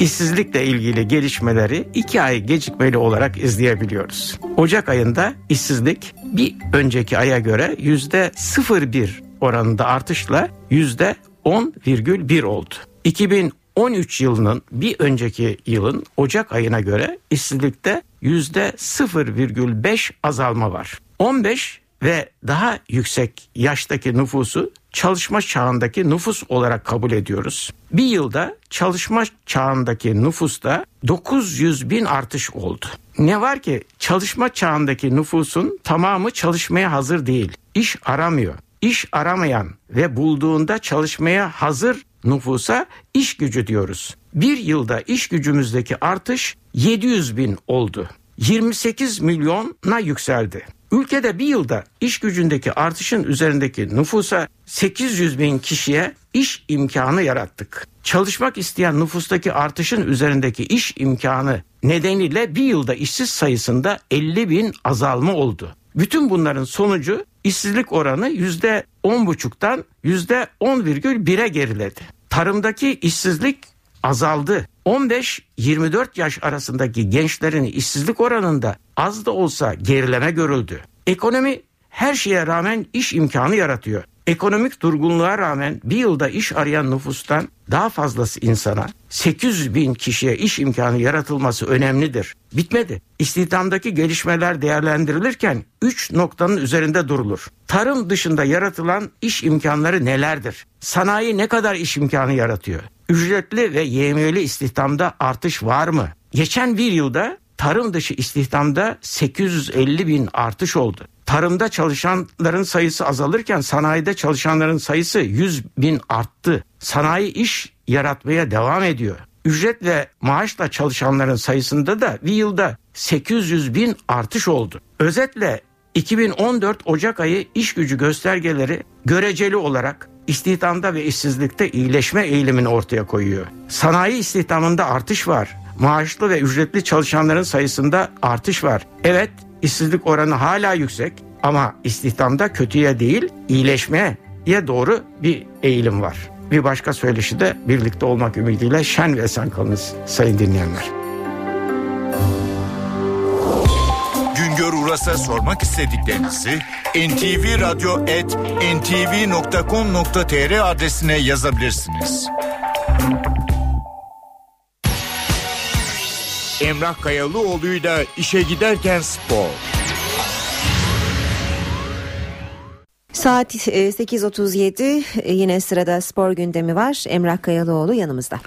İşsizlikle ilgili gelişmeleri iki ay gecikmeli olarak izleyebiliyoruz. Ocak ayında işsizlik bir önceki aya göre yüzde 0,1 oranında artışla yüzde 10,1 oldu. 2013 yılının bir önceki yılın Ocak ayına göre işsizlikte yüzde 0,5 azalma var. 15 ve daha yüksek yaştaki nüfusu çalışma çağındaki nüfus olarak kabul ediyoruz. Bir yılda çalışma çağındaki nüfusta 900 bin artış oldu. Ne var ki çalışma çağındaki nüfusun tamamı çalışmaya hazır değil. İş aramıyor. İş aramayan ve bulduğunda çalışmaya hazır nüfusa iş gücü diyoruz. Bir yılda iş gücümüzdeki artış 700 bin oldu. 28 milyona yükseldi. Ülkede bir yılda iş gücündeki artışın üzerindeki nüfusa 800 bin kişiye iş imkanı yarattık. Çalışmak isteyen nüfustaki artışın üzerindeki iş imkanı nedeniyle bir yılda işsiz sayısında 50 bin azalma oldu. Bütün bunların sonucu işsizlik oranı yüzde 10,5'tan yüzde 10,1'e geriledi. Tarımdaki işsizlik azaldı. 15-24 yaş arasındaki gençlerin işsizlik oranında az da olsa gerileme görüldü. Ekonomi her şeye rağmen iş imkanı yaratıyor. Ekonomik durgunluğa rağmen bir yılda iş arayan nüfustan daha fazlası insana 800 bin kişiye iş imkanı yaratılması önemlidir. Bitmedi. İstihdamdaki gelişmeler değerlendirilirken 3 noktanın üzerinde durulur. Tarım dışında yaratılan iş imkanları nelerdir? Sanayi ne kadar iş imkanı yaratıyor? Ücretli ve YM'li istihdamda artış var mı? Geçen bir yılda tarım dışı istihdamda 850 bin artış oldu. Tarımda çalışanların sayısı azalırken sanayide çalışanların sayısı 100 bin arttı. Sanayi iş yaratmaya devam ediyor. Ücret ve maaşla çalışanların sayısında da bir yılda 800 bin artış oldu. Özetle 2014 Ocak ayı iş gücü göstergeleri göreceli olarak istihdamda ve işsizlikte iyileşme eğilimini ortaya koyuyor. Sanayi istihdamında artış var. Maaşlı ve ücretli çalışanların sayısında artış var. Evet, işsizlik oranı hala yüksek ama istihdamda kötüye değil, iyileşmeye doğru bir eğilim var. Bir başka söyleşi de birlikte olmak ümidiyle şen ve esen kalınız sayın dinleyenler. Uras'a sormak istediklerinizi ntvradio.ntv.com.tr adresine yazabilirsiniz. Emrah Kayalıoğlu'yla işe giderken spor. Saat 8.37 e, yine sırada spor gündemi var. Emrah Kayalıoğlu yanımızda.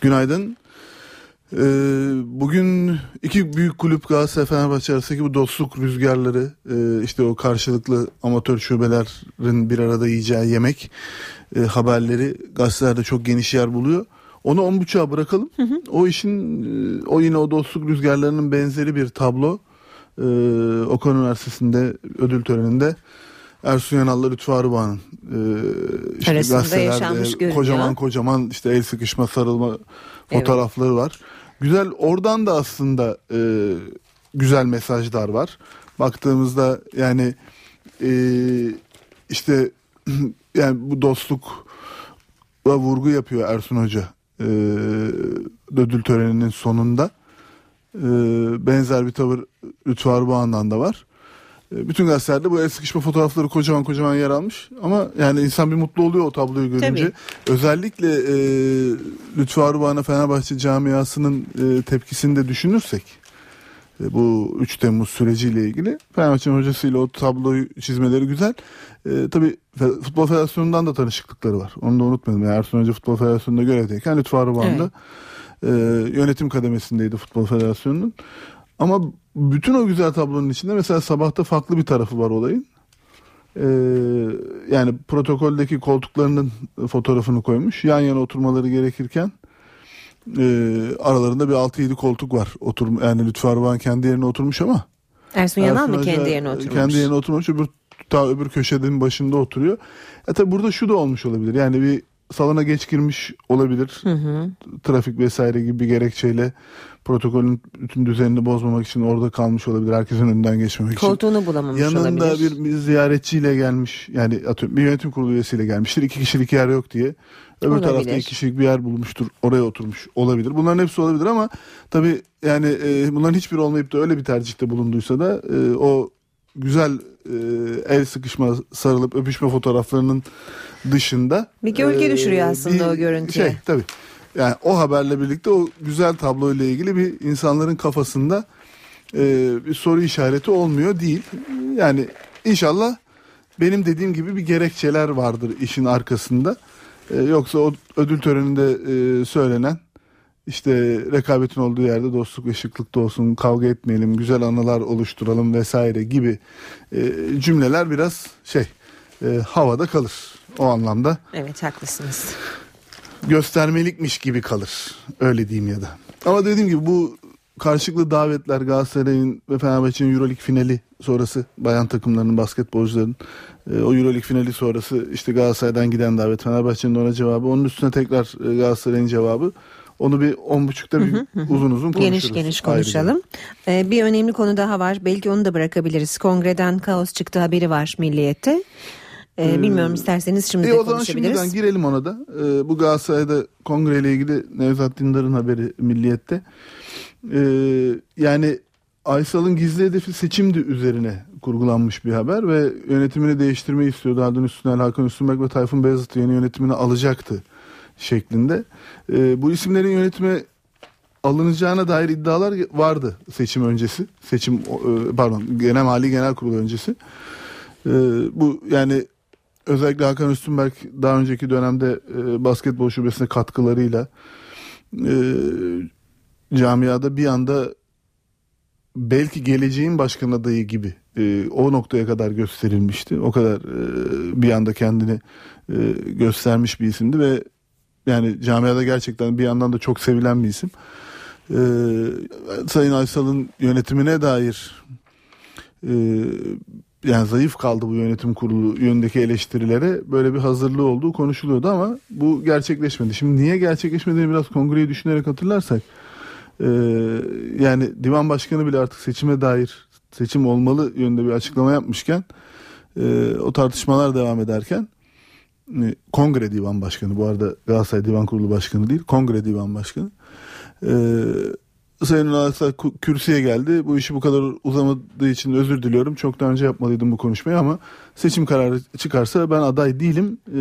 Günaydın. Ee, bugün iki büyük kulüp Galatasaray Fenerbahçe arasındaki bu dostluk rüzgarları e, işte o karşılıklı amatör şubelerin bir arada yiyeceği yemek e, haberleri gazetelerde çok geniş yer buluyor. Onu on buçuğa bırakalım. O işin e, o yine o dostluk rüzgarlarının benzeri bir tablo. E, Okan Üniversitesi'nde ödül töreninde Ersun Yanal'la Lütfü Arıbağ'ın e, işte Arasında gazetelerde kocaman kocaman işte el sıkışma sarılma fotoğrafları var. Güzel oradan da aslında e, güzel mesajlar var. Baktığımızda yani e, işte yani bu dostluk vurgu yapıyor Ersun Hoca e, ödül töreninin sonunda. E, benzer bir tavır Lütfü Arıbağ'ından da var. E, Bütün gazetelerde bu el sıkışma fotoğrafları kocaman kocaman yer almış. Ama yani insan bir mutlu oluyor o tabloyu görünce. Özellikle e, Lütfü Arıbağ'ına Fenerbahçe camiasının e, tepkisini de düşünürsek e, bu 3 Temmuz süreciyle ilgili Fenerbahçe'nin hocasıyla o tabloyu çizmeleri güzel. E, tabii Futbol Federasyonu'ndan da tanışıklıkları var. Onu da unutmayalım. Yani Ersun Hoca Futbol Federasyonu'nda görevdeyken Lütfü Arıbağ'ın da e, yönetim kademesindeydi Futbol Federasyonu'nun. Ama bütün o güzel tablonun içinde mesela sabahta farklı bir tarafı var olayın. Ee, yani protokoldeki koltuklarının fotoğrafını koymuş. Yan yana oturmaları gerekirken e, aralarında bir 6-7 koltuk var. Otur, yani Lütfü Arıbağ'ın kendi yerine oturmuş ama Ersun Yanal mı kendi yerine oturmuş? Kendi yerine oturmuş. Öbür, ta öbür köşenin başında oturuyor. E tabi burada şu da olmuş olabilir. Yani bir salona geç girmiş olabilir. Hı hı. Trafik vesaire gibi bir gerekçeyle protokolün bütün düzenini bozmamak için orada kalmış olabilir. Herkesin önünden geçmemek için. Koltuğunu bulamamış Yanında olabilir. bir, bir ziyaretçiyle gelmiş. Yani atıyorum bir yönetim kurulu üyesiyle gelmiştir. İki kişilik yer yok diye. Öbür Olabilir. tarafta iki kişilik bir yer bulmuştur. Oraya oturmuş olabilir. Bunların hepsi olabilir ama tabii yani e, bunların hiçbiri olmayıp da öyle bir tercihte bulunduysa da e, o güzel e, el sıkışma, sarılıp öpüşme fotoğraflarının dışında Bir gölge e, düşürüyor aslında o görüntüye. Şey, tabii. Yani o haberle birlikte o güzel tablo ile ilgili bir insanların kafasında e, bir soru işareti olmuyor değil. Yani inşallah benim dediğim gibi bir gerekçeler vardır işin arkasında. E, yoksa o ödül töreninde e, söylenen işte rekabetin olduğu yerde dostluk ve şıklık da olsun, kavga etmeyelim, güzel anılar oluşturalım vesaire gibi e, cümleler biraz şey e, havada kalır o anlamda Evet haklısınız. göstermelikmiş gibi kalır. Öyle diyeyim ya da. Ama dediğim gibi bu karşılıklı davetler Galatasaray'ın ve Fenerbahçe'nin Euroleague finali sonrası bayan takımlarının basketbolcuların e, o Euroleague finali sonrası işte Galatasaray'dan giden davet Fenerbahçe'nin ona cevabı onun üstüne tekrar e, Galatasaray'ın cevabı onu bir on buçukta bir uzun uzun konuşuruz. Geniş geniş ayrıca. konuşalım. Ee, bir önemli konu daha var. Belki onu da bırakabiliriz. Kongreden kaos çıktı haberi var Milliyet'te. Ee, Hmm. Bilmiyorum isterseniz şimdi E de o zaman konuşabiliriz. şimdiden girelim ona da. Ee, bu Galatasaray'da kongreyle ilgili Nevzat Dindar'ın haberi Milliyet'te. Ee, yani Aysal'ın gizli hedefi seçimdi üzerine kurgulanmış bir haber ve yönetimini değiştirmeyi istiyordu. Haldun Üstünel, Hakan Üstünberk ve Tayfun Beyazıt yeni yönetimini alacaktı şeklinde. Ee, bu isimlerin yönetime alınacağına dair iddialar vardı seçim öncesi. Seçim e, pardon genel mali genel kurulu öncesi. Ee, bu yani özellikle Hakan Üstünberk daha önceki dönemde e, basketbol şubesine katkılarıyla e, camiada bir anda belki geleceğin başkan adayı gibi e, o noktaya kadar gösterilmişti. O kadar e, bir anda kendini e, göstermiş bir isimdi ve yani camiada gerçekten bir yandan da çok sevilen bir isim. E, Sayın Aysal'ın yönetimine dair e, yani zayıf kaldı bu yönetim kurulu yönündeki eleştirilere böyle bir hazırlığı olduğu konuşuluyordu ama bu gerçekleşmedi. Şimdi niye gerçekleşmediğini biraz kongreyi düşünerek hatırlarsak e, yani divan başkanı bile artık seçime dair seçim olmalı yönünde bir açıklama yapmışken e, o tartışmalar devam ederken kongre divan başkanı bu arada Galatasaray Divan Kurulu Başkanı değil kongre divan başkanı e, Sayın Ünal kürsüye geldi. Bu işi bu kadar uzamadığı için özür diliyorum. Çok daha önce yapmalıydım bu konuşmayı ama seçim kararı çıkarsa ben aday değilim e,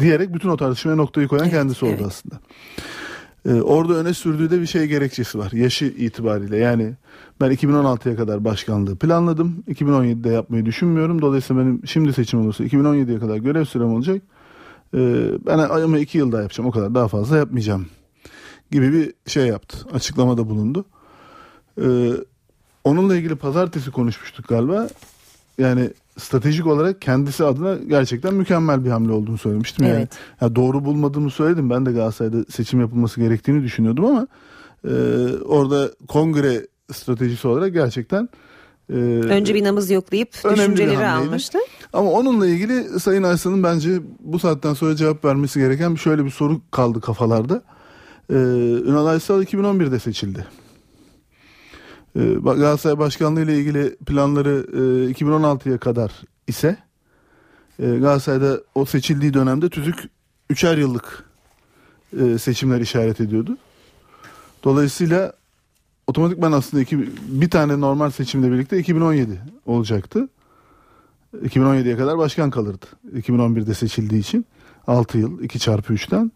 diyerek bütün o tartışmaya noktayı koyan kendisi oldu aslında. E, orada öne sürdüğü de bir şey gerekçesi var. Yaşı itibariyle yani ben 2016'ya kadar başkanlığı planladım. 2017'de yapmayı düşünmüyorum. Dolayısıyla benim şimdi seçim olursa 2017'ye kadar görev sürem olacak. E, ben ama iki yıl daha yapacağım o kadar daha fazla yapmayacağım gibi bir şey yaptı. Açıklamada bulundu. Ee, onunla ilgili pazartesi konuşmuştuk galiba. Yani stratejik olarak kendisi adına gerçekten mükemmel bir hamle olduğunu söylemiştim. Yani, Evet. ya doğru bulmadığımı söyledim. Ben de Galatasaray'da seçim yapılması gerektiğini düşünüyordum ama e, orada kongre stratejisi olarak gerçekten e, Önce bir nabız yoklayıp bir düşünceleri almıştı. Ama onunla ilgili Sayın Aysan'ın bence bu saatten sonra cevap vermesi gereken şöyle bir soru kaldı kafalarda. Ee, Ünal Aysal 2011'de seçildi. Ee, Galatasaray Başkanlığı ile ilgili planları e, 2016'ya kadar ise e, Galatasaray'da o seçildiği dönemde tüzük üçer yıllık e, seçimler işaret ediyordu. Dolayısıyla otomatikman aslında iki, bir tane normal seçimle birlikte 2017 olacaktı. 2017'ye kadar başkan kalırdı. 2011'de seçildiği için 6 yıl 2 çarpı 3'ten.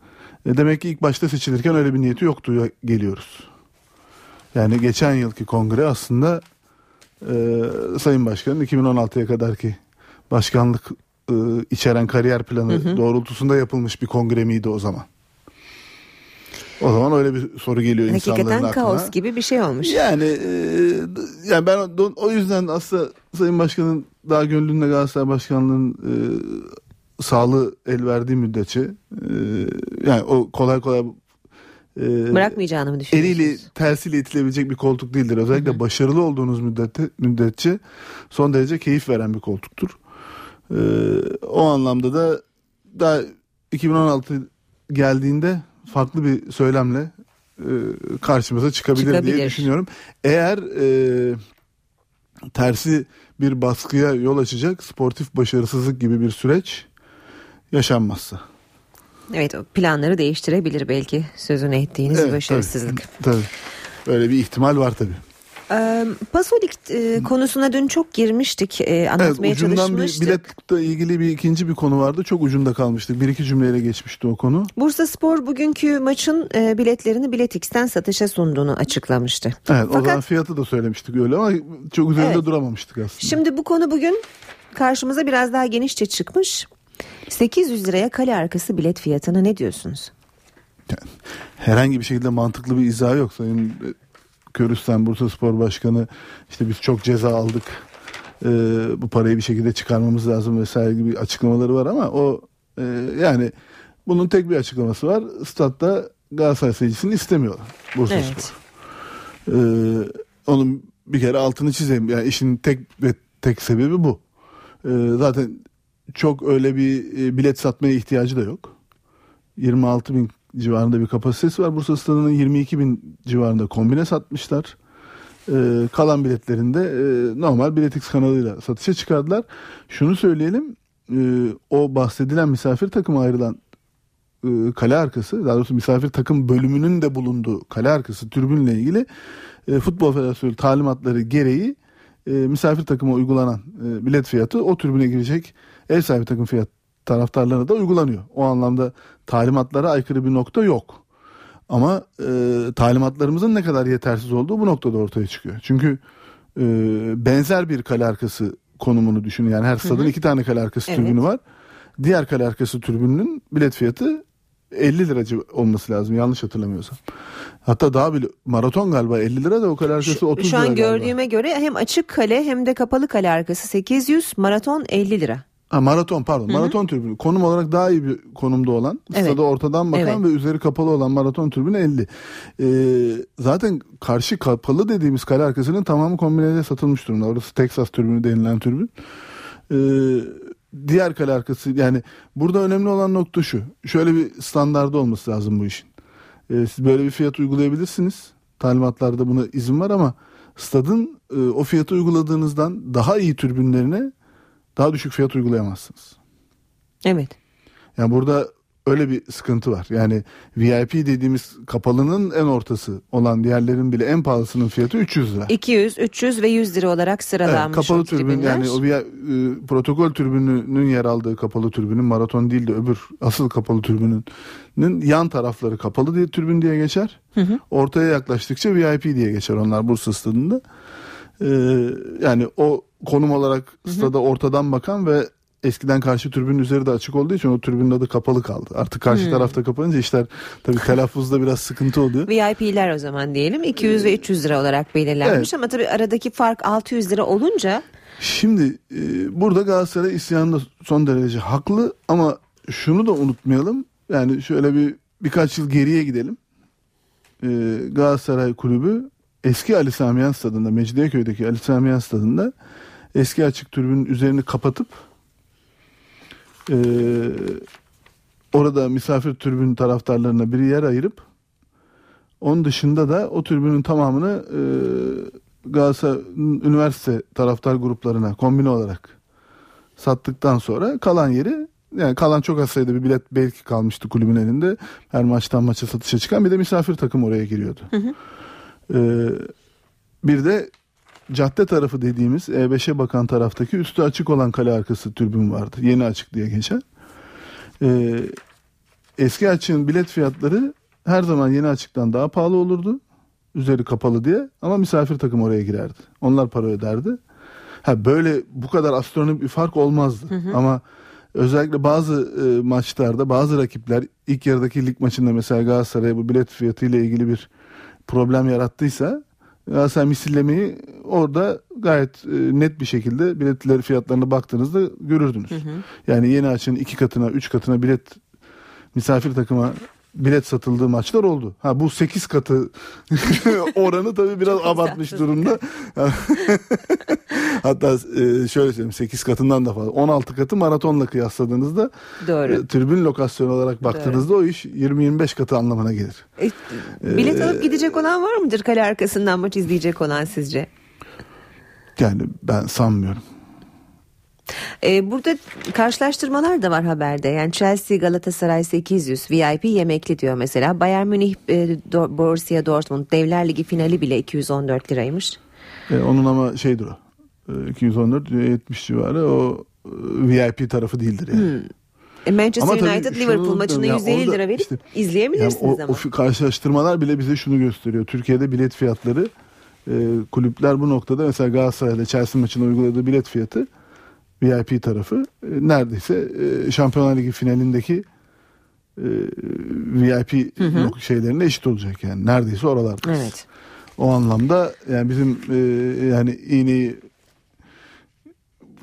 E demek ki ilk başta seçilirken öyle bir niyeti yoktu geliyoruz. Yani geçen yılki kongre aslında e, Sayın Başkan'ın 2016'ya kadarki başkanlık e, içeren kariyer planı Hı hı. doğrultusunda yapılmış bir kongre miydi o zaman? O zaman öyle bir soru geliyor insanların Hakikaten aklına. kaos gibi bir şey olmuş. Yani e, yani ben o- o yüzden aslında Sayın Başkan'ın daha gönlünde Galatasaray Başkanlığı'nın e, sağlığı el verdiği müddetçe e, yani o kolay kolay e, Bırakmayacağını mı düşünüyorsunuz? eliyle tersiyle itilebilecek bir koltuk değildir. Özellikle başarılı olduğunuz müddette, müddetçe son derece keyif veren bir koltuktur. E, o anlamda da daha 2016 geldiğinde farklı bir söylemle e, karşımıza çıkabilir, diye Çıkabilir. düşünüyorum. Eğer e, tersi bir baskıya yol açacak sportif başarısızlık gibi bir süreç yaşanmazsa. Evet o planları değiştirebilir belki sözünü ettiğiniz Evet, başarısızlık. Tabii. Böyle bir ihtimal var tabii. Ee, Pasolik e, konusuna dün çok girmiştik. e, anlatmaya evet, ucundan bir çalışmıştık. biletle ilgili bir ikinci bir konu vardı. Çok ucunda kalmıştık. Bir iki cümleyle geçmişti o konu. Bursa Spor bugünkü maçın e, biletlerini Biletix'ten satışa sunduğunu açıklamıştı. Evet, o Fakat- zaman fiyatı da söylemiştik öyle ama çok üzerinde Evet. duramamıştık aslında. Şimdi bu konu bugün karşımıza biraz daha genişçe çıkmış. 800 liraya kale arkası bilet fiyatına ne diyorsunuz? Herhangi bir şekilde mantıklı bir izah yok. Sayın e, Körüsten Bursa Spor Başkanı işte biz çok ceza aldık. e, bu parayı bir şekilde çıkarmamız lazım vesaire gibi açıklamaları var ama o e, yani bunun tek bir açıklaması var. Statta Galatasaray seyircisini istemiyorlar Bursa Evet. Spor. Ee, onun bir kere altını çizeyim. Yani işin tek ve tek sebebi bu. Ee, zaten çok öyle bir e, bilet satmaya ihtiyacı da yok. 26 bin civarında bir kapasitesi var. Bursa Stadı'nın 22 bin civarında kombine satmışlar. Ee, kalan biletlerinde e, normal Biletix kanalıyla satışa çıkardılar. Şunu söyleyelim. e, o bahsedilen misafir takıma ayrılan e, kale arkası daha doğrusu misafir takım bölümünün de bulunduğu kale arkası türbünle ilgili e, Futbol Federasyonu talimatları gereği e, misafir takıma uygulanan e, bilet fiyatı o türbüne girecek ev sahibi takım fiyat taraftarlarına da uygulanıyor. O anlamda talimatlara aykırı bir nokta yok. Ama e, talimatlarımızın ne kadar yetersiz olduğu bu noktada ortaya çıkıyor. Çünkü e, benzer bir kale arkası konumunu düşünün. Yani her stadın iki tane kale arkası Evet. türbünü var. Diğer kale arkası türbünün bilet fiyatı 50 lira olması lazım yanlış hatırlamıyorsam. Hatta daha bile maraton galiba 50 lira da o kale arkası 30 Şu lira an galiba. gördüğüme göre hem açık kale hem de kapalı kale arkası 800, maraton 50 lira. Ha, maraton pardon Hı hı. maraton türbünü konum olarak daha iyi bir konumda olan Evet. stada ortadan bakan Evet. ve üzeri kapalı olan maraton türbünü 50. Ee, zaten karşı kapalı dediğimiz kale arkasının tamamı kombinede satılmış durumda. Orası Texas türbünü denilen türbün. Ee, diğer kale arkası yani burada önemli olan nokta şu. Şöyle bir standardı olması lazım bu işin. Ee, siz böyle bir fiyat uygulayabilirsiniz. Talimatlarda buna izin var ama stadın e, o fiyatı uyguladığınızdan daha iyi türbünlerine daha düşük fiyat uygulayamazsınız. Evet. Yani burada öyle bir sıkıntı var. Yani VIP dediğimiz kapalının en ortası olan diğerlerin bile en pahalısının fiyatı 300 lira. 200, 300 ve 100 lira olarak Evet, sıralanmış kapalı o türbün yani o bir e, protokol türbününün yer aldığı kapalı türbünün maraton değil de öbür asıl kapalı türbünün yan tarafları kapalı diye türbün diye geçer. Hı hı. Ortaya yaklaştıkça VIP diye geçer onlar Bursa stadında. Ee, yani o konum olarak stada ortadan bakan ve eskiden karşı türbünün üzeri de açık olduğu için o türbünün adı kapalı kaldı. Artık karşı Hmm. tarafta kapanınca işler tabii telaffuzda biraz sıkıntı oluyor. VIP'ler o zaman diyelim 200 ve 300 lira olarak belirlenmiş Evet. ama tabii aradaki fark 600 lira olunca Şimdi e, burada Galatasaray isyanında son derece haklı ama şunu da unutmayalım. Yani şöyle bir birkaç yıl geriye gidelim. E, Galatasaray kulübü eski Ali Samiyan stadında Mecidiyeköy'deki Ali Samiyan stadında eski açık tribünün üzerini kapatıp e, orada misafir tribün taraftarlarına bir yer ayırıp onun dışında da o tribünün tamamını e, Galatasaray üniversite taraftar gruplarına kombine olarak sattıktan sonra kalan yeri yani kalan çok az sayıda bir bilet belki kalmıştı kulübün elinde. Her maçtan maça satışa çıkan bir de misafir takım oraya giriyordu. Ee, bir de cadde tarafı dediğimiz E5'e bakan taraftaki üstü açık olan kale arkası tribün vardı. Yeni açık diye geçen. Ee, eski açığın bilet fiyatları her zaman yeni açıktan daha pahalı olurdu. Üzeri kapalı diye ama misafir takım oraya girerdi. Onlar para öderdi. Ha böyle bu kadar astronomik bir fark olmazdı. Hı hı. Ama özellikle bazı e, maçlarda bazı rakipler ilk yarıdaki lig maçında mesela Galatasaray'a bu bilet fiyatı ile ilgili bir problem yarattıysa Galatasaray misillemeyi orada gayet e, net bir şekilde biletleri fiyatlarına baktığınızda görürdünüz. Yani yeni açın iki katına, üç katına bilet misafir takıma bilet satıldığı maçlar oldu. Ha bu 8 katı oranı tabii biraz abartmış durumda. Hatta e, şöyle söyleyeyim 8 katından da fazla. 16 katı maratonla kıyasladığınızda Doğru. e, tribün lokasyonu olarak baktığınızda o iş 20-25 katı anlamına gelir. E, bilet Ee, alıp gidecek olan var mıdır kale arkasından maç izleyecek olan sizce? Yani ben sanmıyorum. Ee, burada karşılaştırmalar da var haberde. Yani Chelsea Galatasaray 800 VIP yemekli diyor mesela. Bayern Münih e, Do- Borussia Dortmund Devler Ligi finali bile 214 liraymış. E, onun ama şeydir o. E, 214 70 civarı o e, VIP tarafı değildir yani. Hmm. E, Manchester Ama United Liverpool maçını ya, 150 orada lira verip işte- izleyebilirsiniz Yani o, ama. o karşılaştırmalar bile bize şunu gösteriyor. Türkiye'de bilet fiyatları e, kulüpler bu noktada mesela Galatasaray'da Chelsea maçına uyguladığı bilet fiyatı VIP tarafı e, neredeyse e, Şampiyonlar Ligi finalindeki e, VIP Hı hı. şeylerine eşit olacak yani. Neredeyse oralarda. Evet. O anlamda yani bizim yani iğneyi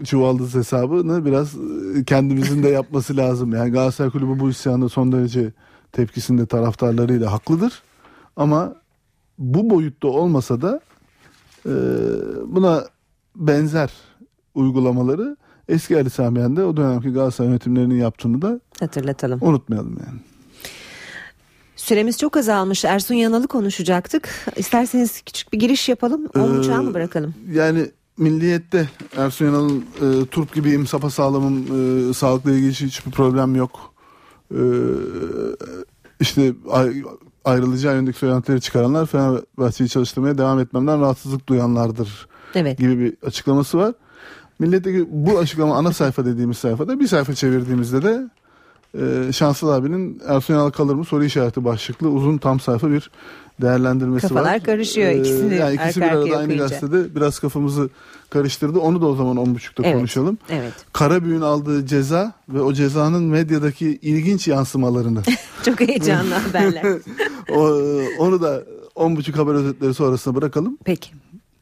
çuvaldız hesabını biraz kendimizin de yapması lazım. Yani Galatasaray Kulübü bu isyanda son derece tepkisinde taraftarlarıyla haklıdır. Ama bu boyutta olmasa da buna benzer uygulamaları eski Ali Samiyen'de o dönemki Galatasaray yönetimlerinin yaptığını da Hatırlatalım. unutmayalım yani. Süremiz çok azalmış. Ersun Yanal'ı konuşacaktık. İsterseniz küçük bir giriş yapalım. On buçuğa mı bırakalım? Yani milliyette Ersun Yanal'ın e, turp gibiyim sapasağlamım e, sağlıkla ilgili hiç- hiçbir problem yok. E, işte ay, ayrılacağı yönündeki söylentileri çıkaranlar Fenerbahçe'yi çalıştırmaya devam etmemden rahatsızlık duyanlardır Evet. gibi bir açıklaması var. Milletteki bu açıklama ana sayfa dediğimiz sayfada bir sayfa çevirdiğimizde de e, Şanslı abinin Ersun Yanal kalır mı soru işareti başlıklı uzun tam sayfa bir değerlendirmesi var. Kafalar karışıyor Ee, ikisini yani ikisi bir arada arkaya aynı okuyunca. gazetede biraz kafamızı karıştırdı. Onu da o zaman 10.30'da Evet, konuşalım. evet. Karabüğün aldığı ceza ve o cezanın medyadaki ilginç yansımalarını. Çok heyecanlı haberler. o, onu da 10.30 haber özetleri sonrasına bırakalım. Peki.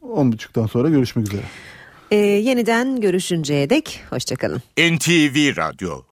10.30'dan sonra görüşmek üzere. Ee, yeniden görüşünceye dek hoşçakalın. NTV Radyo